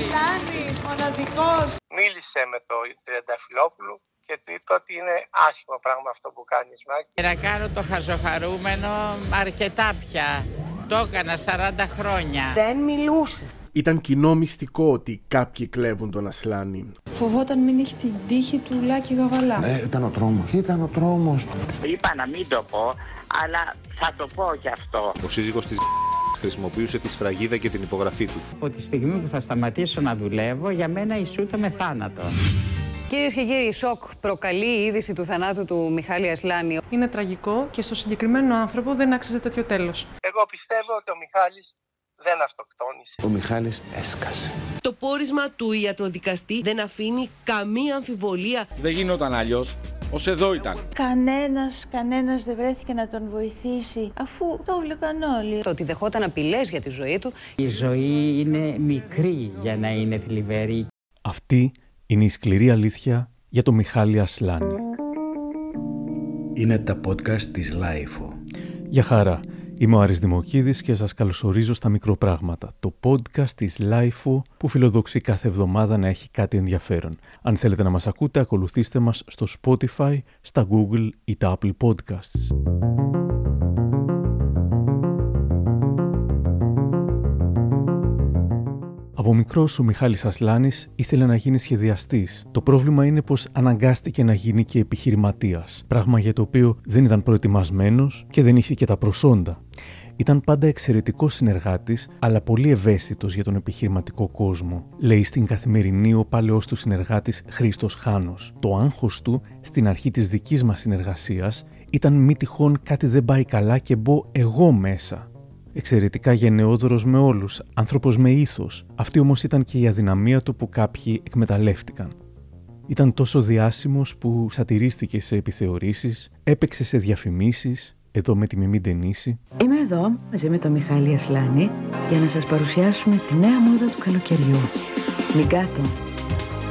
Ασλάνης, μοναδικός. Μίλησε με το Τριανταφυλόπουλο και του είπε ότι είναι άσχημο πράγμα αυτό που κάνεις Μάκη. Να κάνω το χαζοχαρούμενο αρκετά πια. Το έκανα 40 χρόνια. Δεν μιλούσε. Ήταν κοινό μυστικό ότι κάποιοι κλέβουν τον Ασλάνη. Φοβόταν μην έχει την τύχη του Λάκη Γαβαλά. Ναι, ήταν ο τρόμος. Ήταν ο τρόμος του. Είπα να μην το πω, αλλά θα το πω κι αυτό. Ο σύζυγος της χρησιμοποιούσε τη σφραγίδα και την υπογραφή του. Από τη στιγμή που θα σταματήσω να δουλεύω, για μένα ισούται με θάνατο. Κυρίες και κύριοι, σοκ προκαλεί η είδηση του θανάτου του Μιχάλη Ασλάνη. Είναι τραγικό και στο συγκεκριμένο άνθρωπο δεν άξιζε τέτοιο τέλος. Εγώ πιστεύω ότι ο Μιχάλης δεν αυτοκτόνησε. Ο Μιχάλης έσκασε. Το πόρισμα του ιατροδικαστή δεν αφήνει καμία αμφιβολία. Δεν γινόταν αλλιώς. Ω εδώ ήταν. Κανένας, κανένας δεν βρέθηκε να τον βοηθήσει αφού το βλέπαν όλοι. Το ότι δεχόταν απειλές για τη ζωή του. Η ζωή είναι μικρή για να είναι θλιβερή. Αυτή είναι η σκληρή αλήθεια για τον Μιχάλη Ασλάνη. Είναι τα podcast της LiFO. Γεια χαρά. Είμαι ο Άρης Δημοκίδης και σας καλωσορίζω στα Μικροπράγματα, το podcast της LiFO που φιλοδοξεί κάθε εβδομάδα να έχει κάτι ενδιαφέρον. Αν θέλετε να μας ακούτε, ακολουθήστε μας στο Spotify, στα Google ή τα Apple Podcasts. Από μικρός ο Μιχάλης Ασλάνης ήθελε να γίνει σχεδιαστής. Το πρόβλημα είναι πως αναγκάστηκε να γίνει και επιχειρηματίας, πράγμα για το οποίο δεν ήταν προετοιμασμένος και δεν είχε και τα προσόντα. Ήταν πάντα εξαιρετικός συνεργάτης, αλλά πολύ ευαίσθητος για τον επιχειρηματικό κόσμο, λέει στην καθημερινή ο παλαιός του συνεργάτης Χρήστος Χάνος. Το άγχος του στην αρχή της δικής μας συνεργασίας ήταν μη τυχόν κάτι δεν πάει καλά και μπω εγώ μέσα. Εξαιρετικά γενναιόδωρος με όλους, άνθρωπος με ήθος. Αυτή όμως ήταν και η αδυναμία του που κάποιοι εκμεταλλεύτηκαν. Ήταν τόσο διάσημος που σατυρίστηκε σε επιθεωρήσεις, έπαιξε σε διαφημίσεις, εδώ με τη Μιμή Ντενίση. Είμαι εδώ μαζί με τον Μιχάλη Ασλάνη για να σας παρουσιάσουμε τη νέα μόδα του καλοκαιριού. Μικάτο.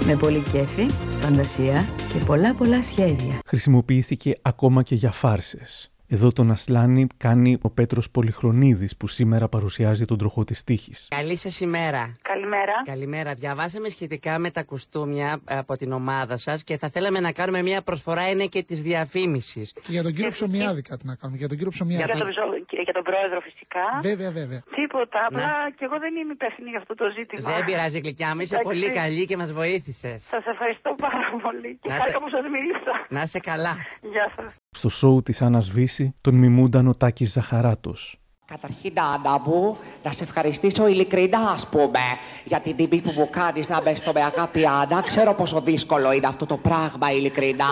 Με πολύ κέφι, φαντασία και πολλά πολλά σχέδια. Χρησιμοποιήθηκε ακόμα και για φάρσες. Εδώ τον Ασλάνη κάνει ο Πέτρος Πολυχρονίδης που σήμερα παρουσιάζει τον τροχό της τύχης. Καλή σας ημέρα. Καλημέρα. Καλημέρα. Διαβάσαμε σχετικά με τα κουστούμια από την ομάδα σας και θα θέλαμε να κάνουμε μια προσφορά είναι και της διαφήμισης. Και για τον κύριο Ψωμιάδη κάτι να κάνουμε. Για τον κύριο Ψωμιάδη. Για τον, και για τον πρόεδρο φυσικά. Βέβαια, βέβαια. Τίποτα. Απλά και εγώ δεν είμαι υπεύθυνη για αυτό το ζήτημα. Δεν πειράζει, γλυκιά μου. Είσαι Εντάξει. πολύ καλή και μας βοήθησες. Σας ευχαριστώ πάρα πολύ. Και Να είστε- χάρηκα που σας μίλησα. Να είσαι καλά. Γεια σας. Στο σοου της Άννας Βύση τον μιμούνταν ο Τάκης Ζαχαράτος. Καταρχήν, Άννα μου, να σε ευχαριστήσω ειλικρινά, ας πούμε, για την τιμή που μου κάνεις να με στο με αγάπη, Άννα. Ξέρω πόσο δύσκολο είναι αυτό το πράγμα, ειλικρινά.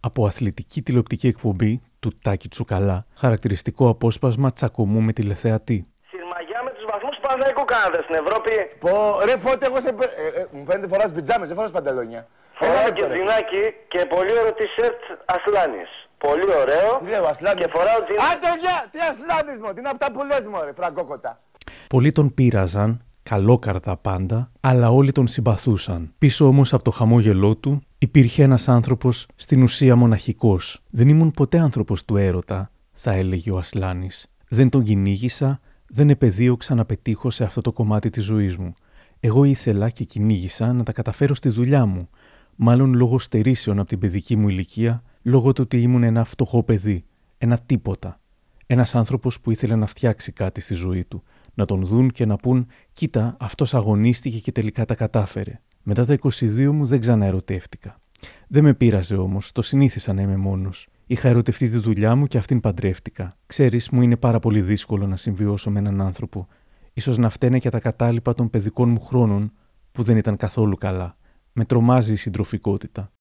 Από αθλητική τηλεοπτική εκπομπή του Τάκη Τσουκαλά, χαρακτηριστικό απόσπασμα τσακωμού με τηλεθεατή. Συρμαγιά με τους βαθμούς που Παναθηναϊκού κάνατε στην Ευρώπη. Πω, ρε φώτε, εγώ σε... ε, ε, μου φαίνεται φοράς πιτζάμες, δεν φοράς παντελόνια. Έλα, Φοράω ρε, και τώρα. τζινάκι και πολύ ωραίο t-shirt Ασλάνης. Πολύ ωραίο. Τι λέω, Ασλάνης; Και φοράω τζινάκι. Άντε, γεια! Τι ασλάνης μου, τι είναι αυτά που λες μου, ρε, φραγκόκοτα. Πολλοί τον πείραζαν, καλόκαρδα πάντα, αλλά όλοι τον συμπαθούσαν. Πίσω όμως από το χαμόγελό του υπήρχε ένας άνθρωπος στην ουσία μοναχικός. Δεν ήμουν ποτέ άνθρωπος του έρωτα, θα έλεγε ο Ασλάνης. Δεν τον κυνήγησα, δεν επεδίωξα να πετύχω σε αυτό το κομμάτι της ζωής μου. Εγώ ήθελα και κυνήγησα να τα καταφέρω στη δουλειά μου. Μάλλον λόγω στερήσεων από την παιδική μου ηλικία, λόγω του ότι ήμουν ένα φτωχό παιδί, ένα τίποτα. Ένας άνθρωπος που ήθελε να φτιάξει κάτι στη ζωή του, να τον δουν και να πούν: Κοίτα, αυτός αγωνίστηκε και τελικά τα κατάφερε. Μετά τα 22 μου δεν ξαναερωτεύτηκα. Δεν με πείραζε όμως, το συνήθισα να είμαι μόνος. Είχα ερωτευτεί τη δουλειά μου και αυτήν παντρεύτηκα. Ξέρεις, μου είναι πάρα πολύ δύσκολο να συμβιώσω με έναν άνθρωπο. Ίσως να φταίνε και τα κατάλοιπα των παιδικών μου χρόνων που δεν ήταν καθόλου καλά. Με τρομάζει η συντροφικότητα.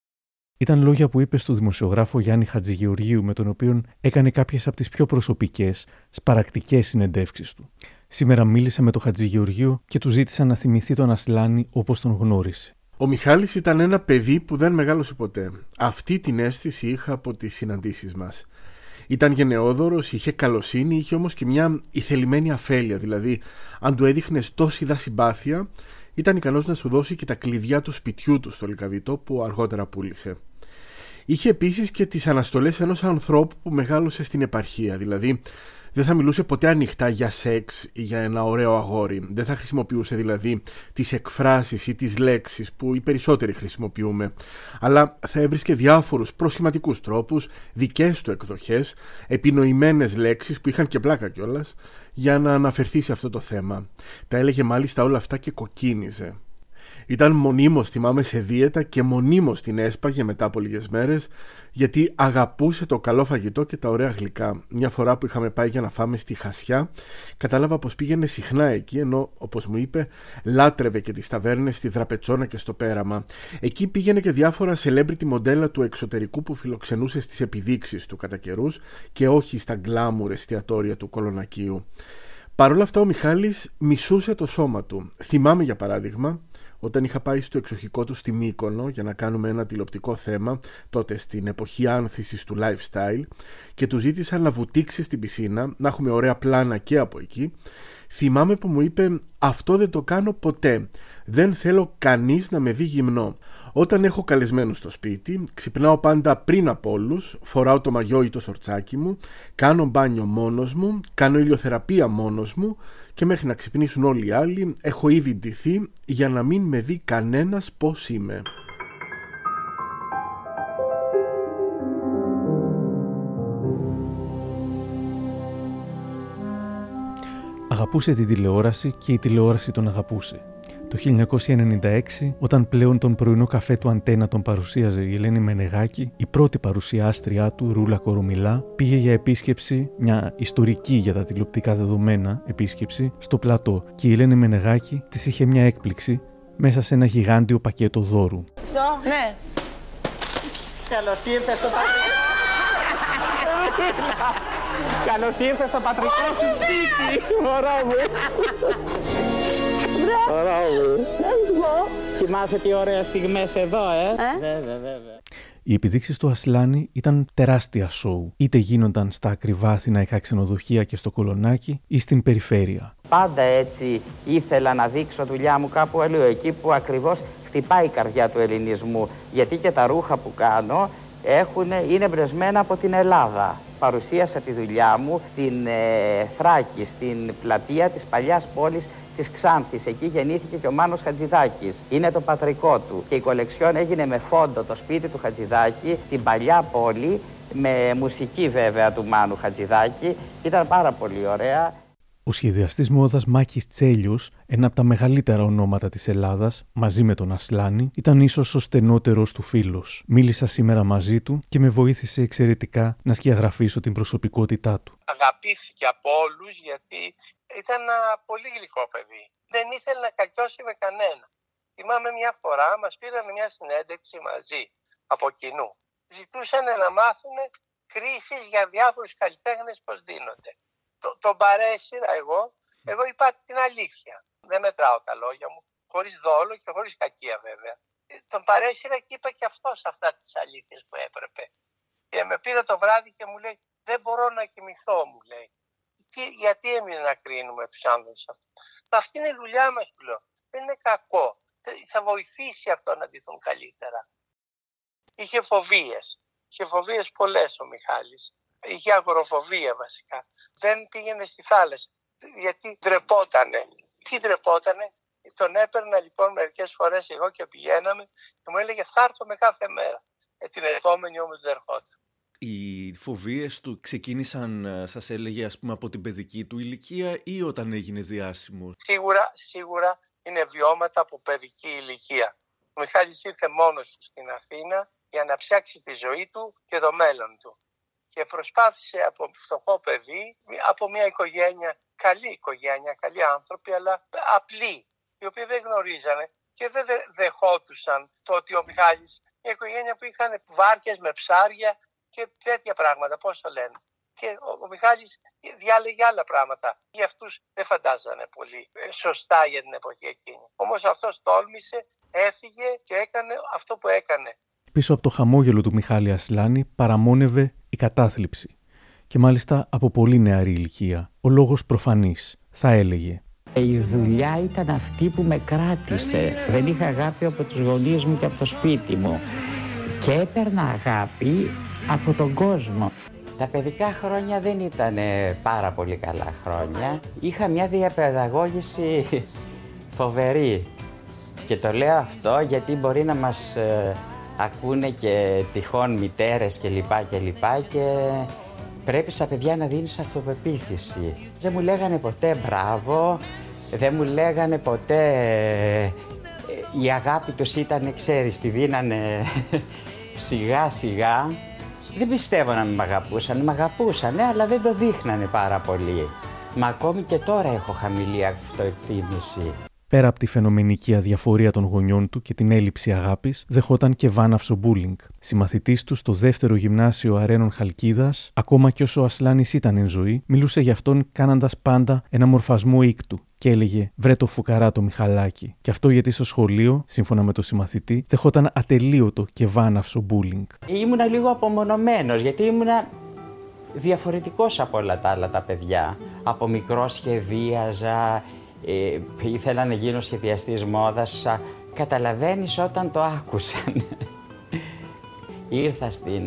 Ήταν λόγια που είπε στο δημοσιογράφο Γιάννη Χατζηγεωργίου, με τον οποίο έκανε κάποιες από τις πιο προσωπικές, σπαρακτικές συνεντεύξεις του. Σήμερα μίλησα με τον Χατζηγεωργίου και του ζήτησα να θυμηθεί τον Ασλάνη όπως τον γνώρισε. Ο Μιχάλης ήταν ένα παιδί που δεν μεγάλωσε ποτέ. Αυτή την αίσθηση είχα από τις συναντήσεις μας. Ήταν γενναιόδωρος, είχε καλοσύνη, είχε όμως και μια ηθελημένη αφέλεια. Δηλαδή, αν του έδειχνες τόση δα συμπάθεια, ήταν ικανός να σου δώσει και τα κλειδιά του σπιτιού του στο Λικαβιτό που αργότερα πούλησε. Είχε επίσης και τις αναστολές ενός ανθρώπου που μεγάλωσε στην επαρχία. Δηλαδή, Δεν θα μιλούσε ποτέ ανοιχτά για σεξ ή για ένα ωραίο αγόρι. Δεν θα χρησιμοποιούσε δηλαδή τις εκφράσεις ή τις λέξεις που οι περισσότεροι χρησιμοποιούμε. Αλλά θα έβρισκε διάφορους προσχηματικούς τρόπους, δικές του εκδοχές, επινοημένες λέξεις που είχαν και πλάκα κιόλας για να αναφερθεί σε αυτό το θέμα. Τα έλεγε μάλιστα όλα αυτά και κοκκίνιζε. Ήταν μονίμως θυμάμαι σε δίαιτα και μονίμως την έσπαγε μετά από λίγες μέρες γιατί αγαπούσε το καλό φαγητό και τα ωραία γλυκά. Μια φορά που είχαμε πάει για να φάμε στη Χασιά κατάλαβα πως πήγαινε συχνά εκεί ενώ όπως μου είπε λάτρευε και τις ταβέρνες στη Δραπετσόνα και στο Πέραμα. Εκεί πήγαινε και διάφορα celebrity μοντέλα του εξωτερικού που φιλοξενούσε στις επιδείξεις του κατά καιρούς και όχι στα γκλάμουρ εστιατόρια του Κολονακίου. Παρ' όλα αυτά ο Μιχάλης μισούσε το σώμα του. Θυμάμαι για παράδειγμα όταν είχα πάει στο εξοχικό του στη Μύκονο για να κάνουμε ένα τηλεοπτικό θέμα τότε στην εποχή άνθησης του lifestyle και του ζήτησα να βουτήξει στην πισίνα, να έχουμε ωραία πλάνα και από εκεί θυμάμαι που μου είπε αυτό δεν το κάνω ποτέ, δεν θέλω κανείς να με δει γυμνό. Όταν έχω καλεσμένους στο σπίτι, ξυπνάω πάντα πριν από όλους, φοράω το μαγιό ή το σορτσάκι μου, κάνω μπάνιο μόνος μου, κάνω ηλιοθεραπεία μόνος μου και μέχρι να ξυπνήσουν όλοι οι άλλοι έχω ήδη ντυθεί για να μην με δει κανένας πώς είμαι. Αγαπούσε την τηλεόραση και η τηλεόραση τον αγαπούσε. Το 1996, όταν πλέον τον πρωινό καφέ του Αντένα τον παρουσίαζε η Ελένη Μενεγάκη, η πρώτη παρουσιάστριά του, Ρούλα Κορομιλά, πήγε για επίσκεψη, μια ιστορική για τα τηλεοπτικά δεδομένα επίσκεψη, στο πλατό και η Ελένη Μενεγάκη της είχε μια έκπληξη μέσα σε ένα γιγάντιο πακέτο δώρου. Αυτό, ναι. Καλώς ήρθες στο πατρικό. Καλώς ήρθες στο πατρικό σου σπίτι. Μωρό μου. Μπράβο. Θυμάσαι τι ωραία στιγμές εδώ, ε; Βέβαια, βέβαια. Οι επιδείξεις του Ασλάνη ήταν τεράστια σοου, είτε γίνονταν στα ακριβά αθηναϊκά ξενοδοχεία και στο κολονάκι ή στην περιφέρεια. Πάντα έτσι ήθελα να δείξω δουλειά μου κάπου αλλού, εκεί που ακριβώς χτυπάει η καρδιά του ελληνισμού. Γιατί και τα ρούχα που κάνω έχουν, είναι μπρεσμένα από την Ελλάδα. Παρουσίασα τη δουλειά μου στην ε, Θράκη, στην πλατεία της παλιάς πόλης της Ξάνθης. Εκεί γεννήθηκε και ο Μάνος Χατζηδάκης. Είναι το πατρικό του. Και η κολεξιόν έγινε με φόντο το σπίτι του Χατζηδάκη, την παλιά πόλη, με μουσική βέβαια του Μάνου Χατζηδάκη. Ήταν πάρα πολύ ωραία. Ο σχεδιαστής μόδας Μάκης Τσέλιος, ένα από τα μεγαλύτερα ονόματα της Ελλάδας, μαζί με τον Ασλάνη, ήταν ίσως ο στενότερος του φίλος. Μίλησα σήμερα μαζί του και με βοήθησε εξαιρετικά να σκιαγραφίσω την προσωπικότητά του. Αγαπήθηκε από όλους γιατί ήταν ένα πολύ γλυκό παιδί. Δεν ήθελε να κακιώσει με κανένα. Θυμάμαι μια φορά μας πήραμε μια συνέντευξη μαζί από κοινού. Ζητούσαν να μάθουν κρίσεις για διάφορους καλλιτέχνες πώς δίνονται το, τον παρέσυρα εγώ, εγώ είπα την αλήθεια. Δεν μετράω τα λόγια μου, χωρίς δόλο και χωρίς κακία βέβαια. Ε, τον παρέσυρα και είπα και αυτός αυτά τις αλήθειες που έπρεπε. Και με πήρε το βράδυ και μου λέει, δεν μπορώ να κοιμηθώ, μου λέει. Τι, γιατί έμεινε να κρίνουμε τους άνδρες αυτούς; Αυτή είναι η δουλειά μας που λέω. Δεν είναι κακό. Θα βοηθήσει αυτό να ντυθούν καλύτερα. Είχε φοβίες. Είχε φοβίες πολλές ο Μιχάλης είχε αγοροφοβία βασικά. Δεν πήγαινε στη θάλασσα γιατί ντρεπότανε. Τι ντρεπότανε, τον έπαιρνα λοιπόν μερικές φορές εγώ και πηγαίναμε και μου έλεγε θα έρθω με κάθε μέρα. Ε, την επόμενη όμως δεν ερχόταν. Οι φοβίες του ξεκίνησαν, ε, σας έλεγε, ας πούμε, από την παιδική του ηλικία ή όταν έγινε διάσημος; Σίγουρα, σίγουρα είναι βιώματα από παιδική ηλικία. Ο Μιχάλης ήρθε μόνος του στην Αθήνα για να ψάξει τη ζωή του και το μέλλον του και προσπάθησε από φτωχό παιδί, από μια οικογένεια, καλή οικογένεια, καλοί άνθρωποι, αλλά απλοί, οι οποίοι δεν γνωρίζανε και δεν δεχόντουσαν το ότι ο Μιχάλης, μια οικογένεια που είχαν βάρκες με ψάρια και τέτοια πράγματα, πώς το λένε. Και ο, ο Μιχάλης διάλεγε άλλα πράγματα. Για αυτούς δεν φαντάζανε πολύ ε, σωστά για την εποχή εκείνη. Όμως αυτός τόλμησε, έφυγε και έκανε αυτό που έκανε. Πίσω από το χαμόγελο του Μιχάλη Ασλάνη παραμόνευε η κατάθλιψη. Και μάλιστα από πολύ νεαρή ηλικία. Ο λόγος προφανής, θα έλεγε. Η δουλειά ήταν αυτή που με κράτησε. Δεν είχα αγάπη από τους γονείς μου και από το σπίτι μου. Και έπαιρνα αγάπη από τον κόσμο. Τα παιδικά χρόνια δεν ήταν πάρα πολύ καλά χρόνια. Είχα μια διαπαιδαγώγηση φοβερή. Και το λέω αυτό γιατί μπορεί να μας ε, ακούνε και τυχόν μητέρες και λοιπά και λοιπά και πρέπει στα παιδιά να δίνεις αυτοπεποίθηση. Δεν μου λέγανε ποτέ μπράβο, δεν μου λέγανε ποτέ ε, η αγάπη τους ήταν, ξέρεις, τη δίνανε σιγά σιγά. Δεν πιστεύω να με αγαπούσαν, με αγαπούσαν, αλλά δεν το δείχνανε πάρα πολύ. Μα ακόμη και τώρα έχω χαμηλή αυτοεκτίμηση. Πέρα από τη φαινομενική αδιαφορία των γονιών του και την έλλειψη αγάπης, δεχόταν και βάναυσο μπούλινγκ. Συμμαθητής του στο δεύτερο γυμνάσιο Αρένων Χαλκίδας, ακόμα και όσο ο Ασλάνης ήταν εν ζωή, μιλούσε για αυτόν κάνοντας πάντα ένα μορφασμό ήκτου και έλεγε Βρε το φουκαρά το Μιχαλάκι. Και αυτό γιατί στο σχολείο, σύμφωνα με τον συμμαθητή, δεχόταν ατελείωτο και βάναυσο μπούλινγκ. Ήμουνα λίγο απομονωμένος γιατί ήμουνα διαφορετικός από όλα τα άλλα τα παιδιά. Από μικρό σχεδίαζα, ε, ήθελα να γίνω σχεδιαστής μόδας. Καταλαβαίνεις όταν το άκουσαν. Ήρθα στην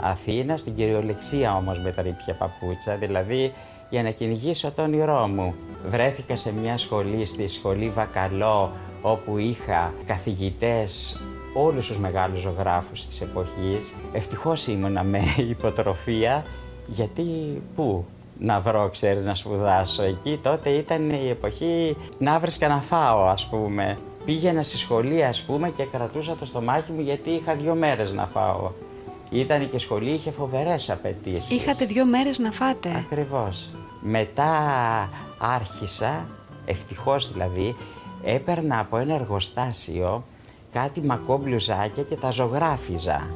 Αθήνα, στην κυριολεξία όμως με τα ρήπια παπούτσα, δηλαδή για να κυνηγήσω το όνειρό μου. Βρέθηκα σε μια σχολή, στη σχολή Βακαλό, όπου είχα καθηγητές όλους τους μεγάλους ζωγράφους της εποχής. Ευτυχώς ήμουνα με υποτροφία, γιατί πού, να βρω, ξέρεις, να σπουδάσω. Εκεί τότε ήταν η εποχή να βρίσκα να φάω, ας πούμε. Πήγαινα στη σχολή, ας πούμε, και κρατούσα το στομάχι μου γιατί είχα δύο μέρες να φάω. Ήταν και σχολή, είχε φοβερές απαιτήσεις. Είχατε δύο μέρες να φάτε; Ακριβώς. Μετά άρχισα, ευτυχώς δηλαδή, έπαιρνα από ένα εργοστάσιο κάτι μακό μπλουζάκια και τα ζωγράφιζα.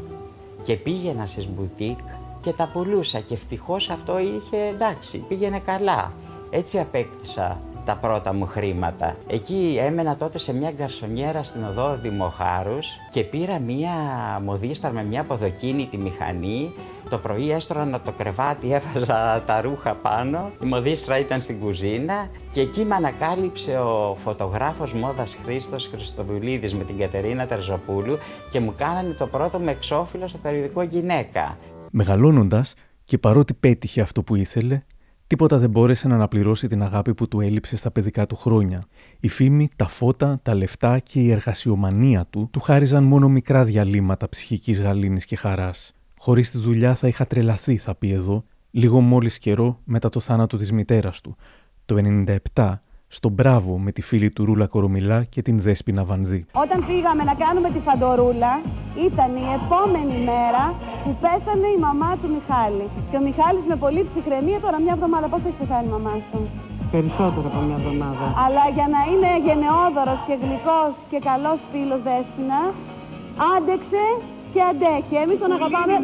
Και πήγαινα στις μπουτίκ και τα πουλούσα και ευτυχώς αυτό είχε εντάξει, πήγαινε καλά. Έτσι απέκτησα τα πρώτα μου χρήματα. Εκεί έμενα τότε σε μια γκαρσονιέρα στην οδό Δημοχάρους και πήρα μια μοδίστρα με μια αποδοκίνητη μηχανή. Το πρωί έστρωνα το κρεβάτι, έβαζα τα ρούχα πάνω, η μοδίστρα ήταν στην κουζίνα και εκεί με ανακάλυψε ο φωτογράφος μόδας Χρήστος Χριστοδουλίδης με την Κατερίνα Τερζοπούλου και μου κάνανε το πρώτο με εξώφυλλο στο περιοδικό Γυναίκα. Μεγαλώνοντας και παρότι πέτυχε αυτό που ήθελε, τίποτα δεν μπόρεσε να αναπληρώσει την αγάπη που του έλειψε στα παιδικά του χρόνια. Η φήμη, τα φώτα, τα λεφτά και η εργασιομανία του του χάριζαν μόνο μικρά διαλύματα ψυχικής γαλήνης και χαράς. Χωρίς τη δουλειά θα είχα τρελαθεί, θα πει εδώ, λίγο μόλις καιρό μετά το θάνατο της μητέρας του. Το 97 στο Μπράβο με τη φίλη του Ρούλα Κορομιλά και την Δέσποινα Βανδύ. Όταν πήγαμε να κάνουμε τη φαντορούλα, ήταν η επόμενη μέρα που πέθανε η μαμά του Μιχάλη. Και ο Μιχάλης με πολύ ψυχραιμία τώρα μια εβδομάδα. Πώς έχει πεθάνει η μαμά σου; Περισσότερο από μια εβδομάδα. Αλλά για να είναι γενναιόδωρος και γλυκός και καλός φίλος Δέσποινα, άντεξε και αντέχει. Εμείς τον αγαπάμε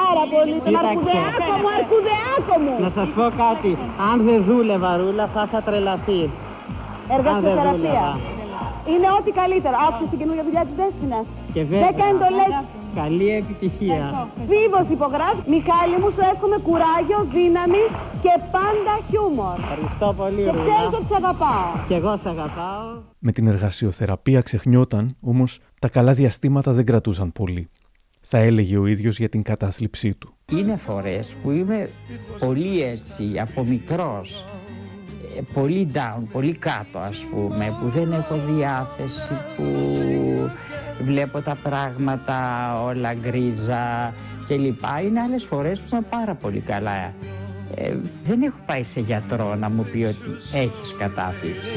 πάρα πολύ. Τον αρκουδεάκο μου, αρκουδεάκο μου. Να σας πω κάτι. Αν δεν δούλευα ρούλα θα είχα τρελαθεί. Εργασιοθεραπεία. Είναι ό,τι καλύτερο. Άκουσε την καινούργια δουλειά της Δέσποινα. Και βέβαια. 10 εντολέ. Καλή επιτυχία. Φίβο υπογράφει. Μιχάλη μου, σου εύχομαι κουράγιο, δύναμη και πάντα χιούμορ. Ευχαριστώ πολύ, Και ξέρεις ότι σε αγαπάω. Και εγώ σε αγαπάω. Με την εργασιοθεραπεία ξεχνιόταν, όμως τα καλά διαστήματα δεν κρατούσαν πολύ. Θα έλεγε ο ίδιος για την κατάθλιψή του. Είναι φορές που είμαι πολύ έτσι, από μικρός, ε, πολύ down, πολύ κάτω ας πούμε, που δεν έχω διάθεση, που βλέπω τα πράγματα όλα γκρίζα κλπ. Είναι άλλες φορές που είμαι πάρα πολύ καλά. Ε, δεν έχω πάει σε γιατρό να μου πει ότι έχεις κατάθλιψη.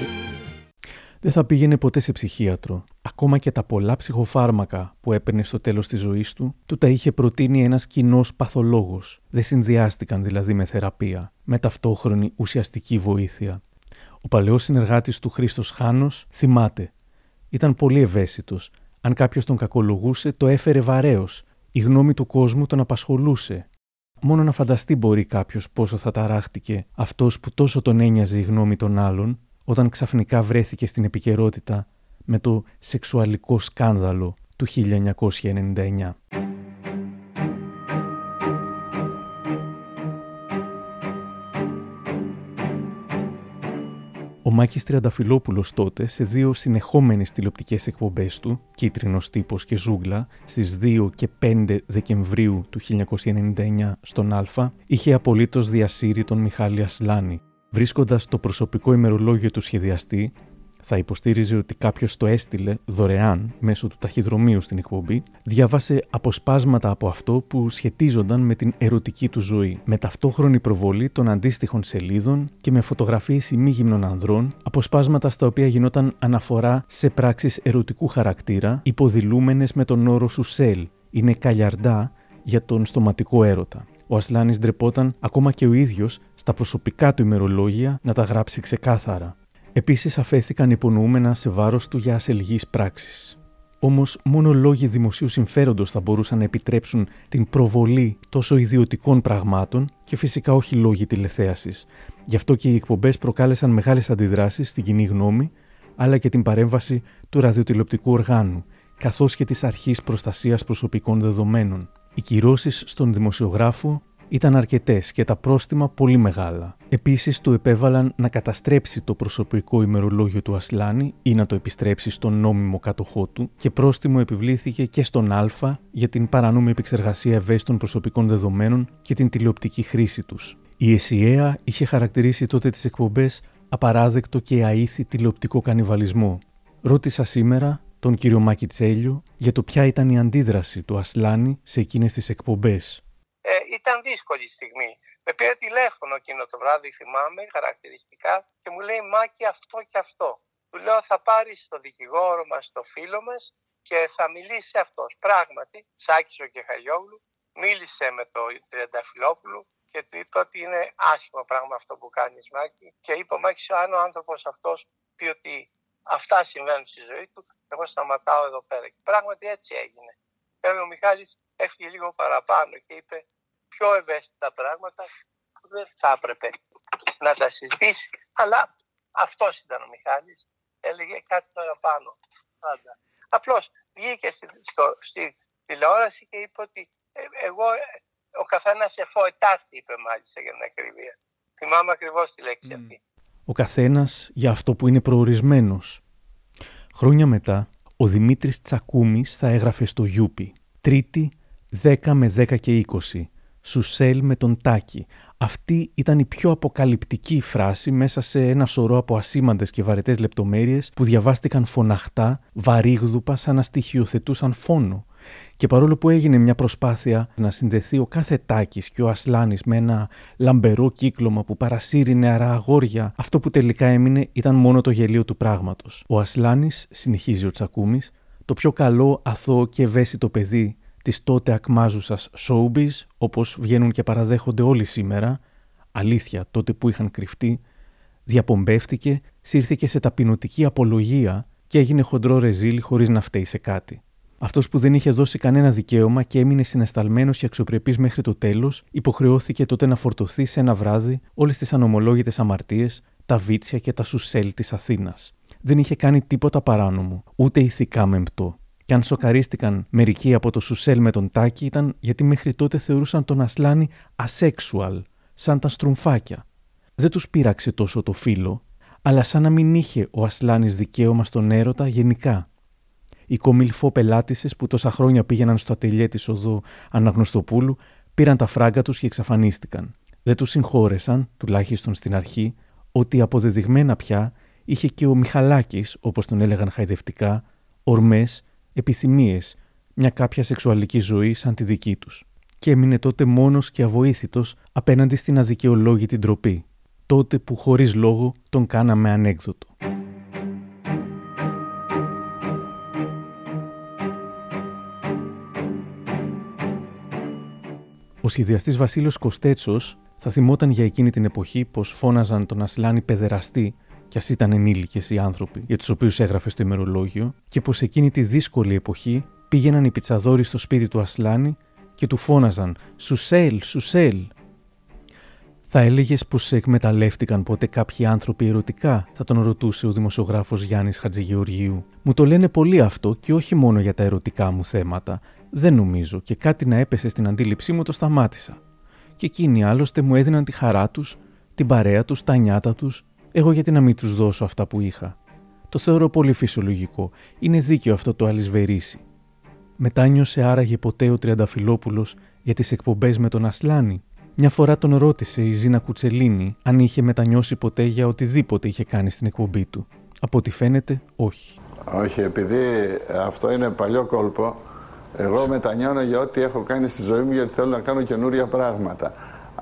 Δεν θα πήγαινε ποτέ σε ψυχίατρο. Ακόμα και τα πολλά ψυχοφάρμακα που έπαιρνε στο τέλος της ζωής του, του τα είχε προτείνει ένας κοινός παθολόγος. Δεν συνδυάστηκαν δηλαδή με θεραπεία, με ταυτόχρονη ουσιαστική βοήθεια. Ο παλαιός συνεργάτης του Χρήστος Χάνος θυμάται. Ήταν πολύ ευαίσθητος. Αν κάποιος τον κακολογούσε, το έφερε βαρέως. Η γνώμη του κόσμου τον απασχολούσε. Μόνο να φανταστεί μπορεί κάποιος πόσο θα ταράχτηκε αυτός που τόσο τον ένοιαζε η γνώμη των άλλων, όταν ξαφνικά βρέθηκε στην επικαιρότητα με το σεξουαλικό σκάνδαλο του 1999. Ο Μάκης Τριανταφυλόπουλος τότε σε δύο συνεχόμενες τηλεοπτικές εκπομπές του, Κίτρινος Τύπος και Ζούγκλα, στις 2 και 5 Δεκεμβρίου του 1999 στον Α, είχε απολύτως διασύρει τον Μιχάλη Ασλάνη, βρίσκοντας το προσωπικό ημερολόγιο του σχεδιαστή θα υποστήριζε ότι κάποιος το έστειλε δωρεάν μέσω του ταχυδρομείου στην εκπομπή, διάβασε αποσπάσματα από αυτό που σχετίζονταν με την ερωτική του ζωή, με ταυτόχρονη προβολή των αντίστοιχων σελίδων και με φωτογραφίες ημίγυμνων ανδρών, αποσπάσματα στα οποία γινόταν αναφορά σε πράξεις ερωτικού χαρακτήρα, υποδηλούμενες με τον όρο Σουσέλ, είναι καλιαρντά για τον στοματικό έρωτα. Ο Ασλάνης ντρεπόταν ακόμα και ο ίδιος στα προσωπικά του ημερολόγια να τα γράψει ξεκάθαρα. Επίσης αφέθηκαν υπονοούμενα σε βάρος του για ασελγείς πράξεις. Όμως, μόνο λόγοι δημοσίου συμφέροντος θα μπορούσαν να επιτρέψουν την προβολή τόσο ιδιωτικών πραγμάτων και φυσικά όχι λόγοι τηλεθέασης. Γι' αυτό και οι εκπομπές προκάλεσαν μεγάλες αντιδράσεις στην κοινή γνώμη, αλλά και την παρέμβαση του ραδιοτηλεοπτικού οργάνου, καθώς και της αρχής προστασίας προσωπικών δεδομένων. Οι κυρώσεις στον δημοσιογράφο ήταν αρκετές και τα πρόστιμα πολύ μεγάλα. Επίσης, του επέβαλαν να καταστρέψει το προσωπικό ημερολόγιο του Ασλάνη ή να το επιστρέψει στον νόμιμο κατοχό του, και πρόστιμο επιβλήθηκε και στον Α για την παρανόμη επεξεργασία ευαίσθητων προσωπικών δεδομένων και την τηλεοπτική χρήση τους. Η ΕΣΥΑ είχε χαρακτηρίσει τότε τις εκπομπές απαράδεκτο και αήθη τηλεοπτικό κανιβαλισμό. Ρώτησα σήμερα τον κύριο Μάκη Τσέλιο για το ποια ήταν η αντίδραση του Ασλάνη σε εκείνες τις εκπομπές. Ε, ήταν δύσκολη στιγμή. Με πήρε τηλέφωνο εκείνο το βράδυ, θυμάμαι, χαρακτηριστικά, και μου λέει Μάκη αυτό και αυτό. Του λέω θα πάρεις το δικηγόρο μας, το φίλο μας και θα μιλήσει αυτός. Πράγματι, Σάκης ο Κεχαγιόγλου μίλησε με το Τριανταφυλόπουλο και του είπε ότι είναι άσχημο πράγμα αυτό που κάνεις Μάκη και είπε ο Μάκης αν ο άνθρωπος αυτός πει ότι αυτά συμβαίνουν στη ζωή του, εγώ σταματάω εδώ πέρα. Και πράγματι έτσι έγινε. Βέβαια ο Μιχάλης έφυγε λίγο παραπάνω και είπε πιο ευαίσθητα πράγματα που δεν θα έπρεπε να τα συζητήσει. Αλλά αυτός ήταν ο Μιχάλης. Έλεγε κάτι παραπάνω. Πάντα. Απλώς βγήκε στη, στο, στη τηλεόραση και είπε ότι ε, εγώ, ε, ο καθένας εφοετάχτη, είπε μάλιστα για την ακρίβεια. Θυμάμαι ακριβώς τη λέξη αυτή. Ο καθένας για αυτό που είναι προορισμένος. Χρόνια μετά, ο Δημήτρης Τσακούμης θα έγραφε στο Γιούπι. Τρίτη, 10 με 10 και 20. Σουσέλ με τον Τάκη. Αυτή ήταν η πιο αποκαλυπτική φράση μέσα σε ένα σωρό από ασήμαντες και βαρετές λεπτομέρειες που διαβάστηκαν φωναχτά, βαρύγδουπα, σαν να στοιχειοθετούσαν φόνο. Και παρόλο που έγινε μια προσπάθεια να συνδεθεί ο κάθε Τάκης και ο Ασλάνης με ένα λαμπερό κύκλωμα που παρασύρει νεαρά αγόρια, αυτό που τελικά έμεινε ήταν μόνο το γελίο του πράγματος. Ο Ασλάνης, συνεχίζει ο Τσακούμης, το πιο καλό, αθώο και ευαίσθητο παιδί της τότε ακμάζουσας showbiz, όπως βγαίνουν και παραδέχονται όλοι σήμερα, αλήθεια τότε που είχαν κρυφτεί, διαπομπεύτηκε, σύρθηκε σε ταπεινωτική απολογία και έγινε χοντρό ρεζίλ χωρίς να φταίει σε κάτι. Αυτός που δεν είχε δώσει κανένα δικαίωμα και έμεινε συναισθαλμένο και αξιοπρεπής μέχρι το τέλος, υποχρεώθηκε τότε να φορτωθεί σε ένα βράδυ όλες τις ανομολόγητες αμαρτίες, τα βίτσια και τα σουσέλ της Αθήνας. Δεν είχε κάνει τίποτα παράνομο, ούτε ηθικά μεμπτό. Και αν σοκαρίστηκαν μερικοί από το Σουσέλ με τον Τάκη ήταν γιατί μέχρι τότε θεωρούσαν τον Ασλάνη ασέξουαλ, σαν τα στρουμφάκια. Δεν τους πείραξε τόσο το φίλο, αλλά σαν να μην είχε ο Ασλάνης δικαίωμα στον έρωτα γενικά. Οι κομιλφό πελάτησες που τόσα χρόνια πήγαιναν στο ατελιέ της οδού Αναγνωστοπούλου πήραν τα φράγκα τους και εξαφανίστηκαν. Δεν τους συγχώρεσαν, τουλάχιστον στην αρχή, ότι αποδεδειγμένα πια είχε και ο Μιχαλάκης, όπως τον έλεγαν χαϊδευτικά, ορμές επιθυμίες, μια κάποια σεξουαλική ζωή σαν τη δική τους. Και έμεινε τότε μόνος και αβοήθητος απέναντι στην αδικαιολόγητη ντροπή, τότε που χωρίς λόγο τον κάναμε ανέκδοτο. Ο σχεδιαστής Βασίλος Κοστέτσος θα θυμόταν για εκείνη την εποχή πως φώναζαν τον Ασλάνη παιδεραστή κι ας ήταν ενήλικες οι άνθρωποι για τους οποίους έγραφε στο ημερολόγιο, και πως εκείνη τη δύσκολη εποχή πήγαιναν οι πιτσαδόροι στο σπίτι του Ασλάνη και του φώναζαν Σουσέλ, Σουσέλ. Θα έλεγες πως σε εκμεταλλεύτηκαν ποτέ κάποιοι άνθρωποι ερωτικά, θα τον ρωτούσε ο δημοσιογράφος Γιάννης Χατζηγεωργίου. Μου το λένε πολύ αυτό και όχι μόνο για τα ερωτικά μου θέματα. Δεν νομίζω και κάτι να έπεσε στην αντίληψή μου το σταμάτησα. Και εκείνοι άλλωστε μου έδιναν τη χαρά τους, την παρέα τους, τα νιάτα τους Εγώ γιατί να μην τους δώσω αυτά που είχα; Το θεωρώ πολύ φυσιολογικό. Είναι δίκαιο αυτό το αλυσβερίσι. Μετάνιωσε άραγε ποτέ ο Τριανταφυλόπουλος για τις εκπομπές με τον Ασλάνη. Μια φορά τον ρώτησε η Ζήνα Κουτσελίνη αν είχε μετανιώσει ποτέ για οτιδήποτε είχε κάνει στην εκπομπή του. Από ό,τι φαίνεται, όχι. Όχι, επειδή αυτό είναι παλιό κόλπο, εγώ μετανιώνω για ό,τι έχω κάνει στη ζωή μου γιατί θέλω να κάνω καινούρια πράγματα.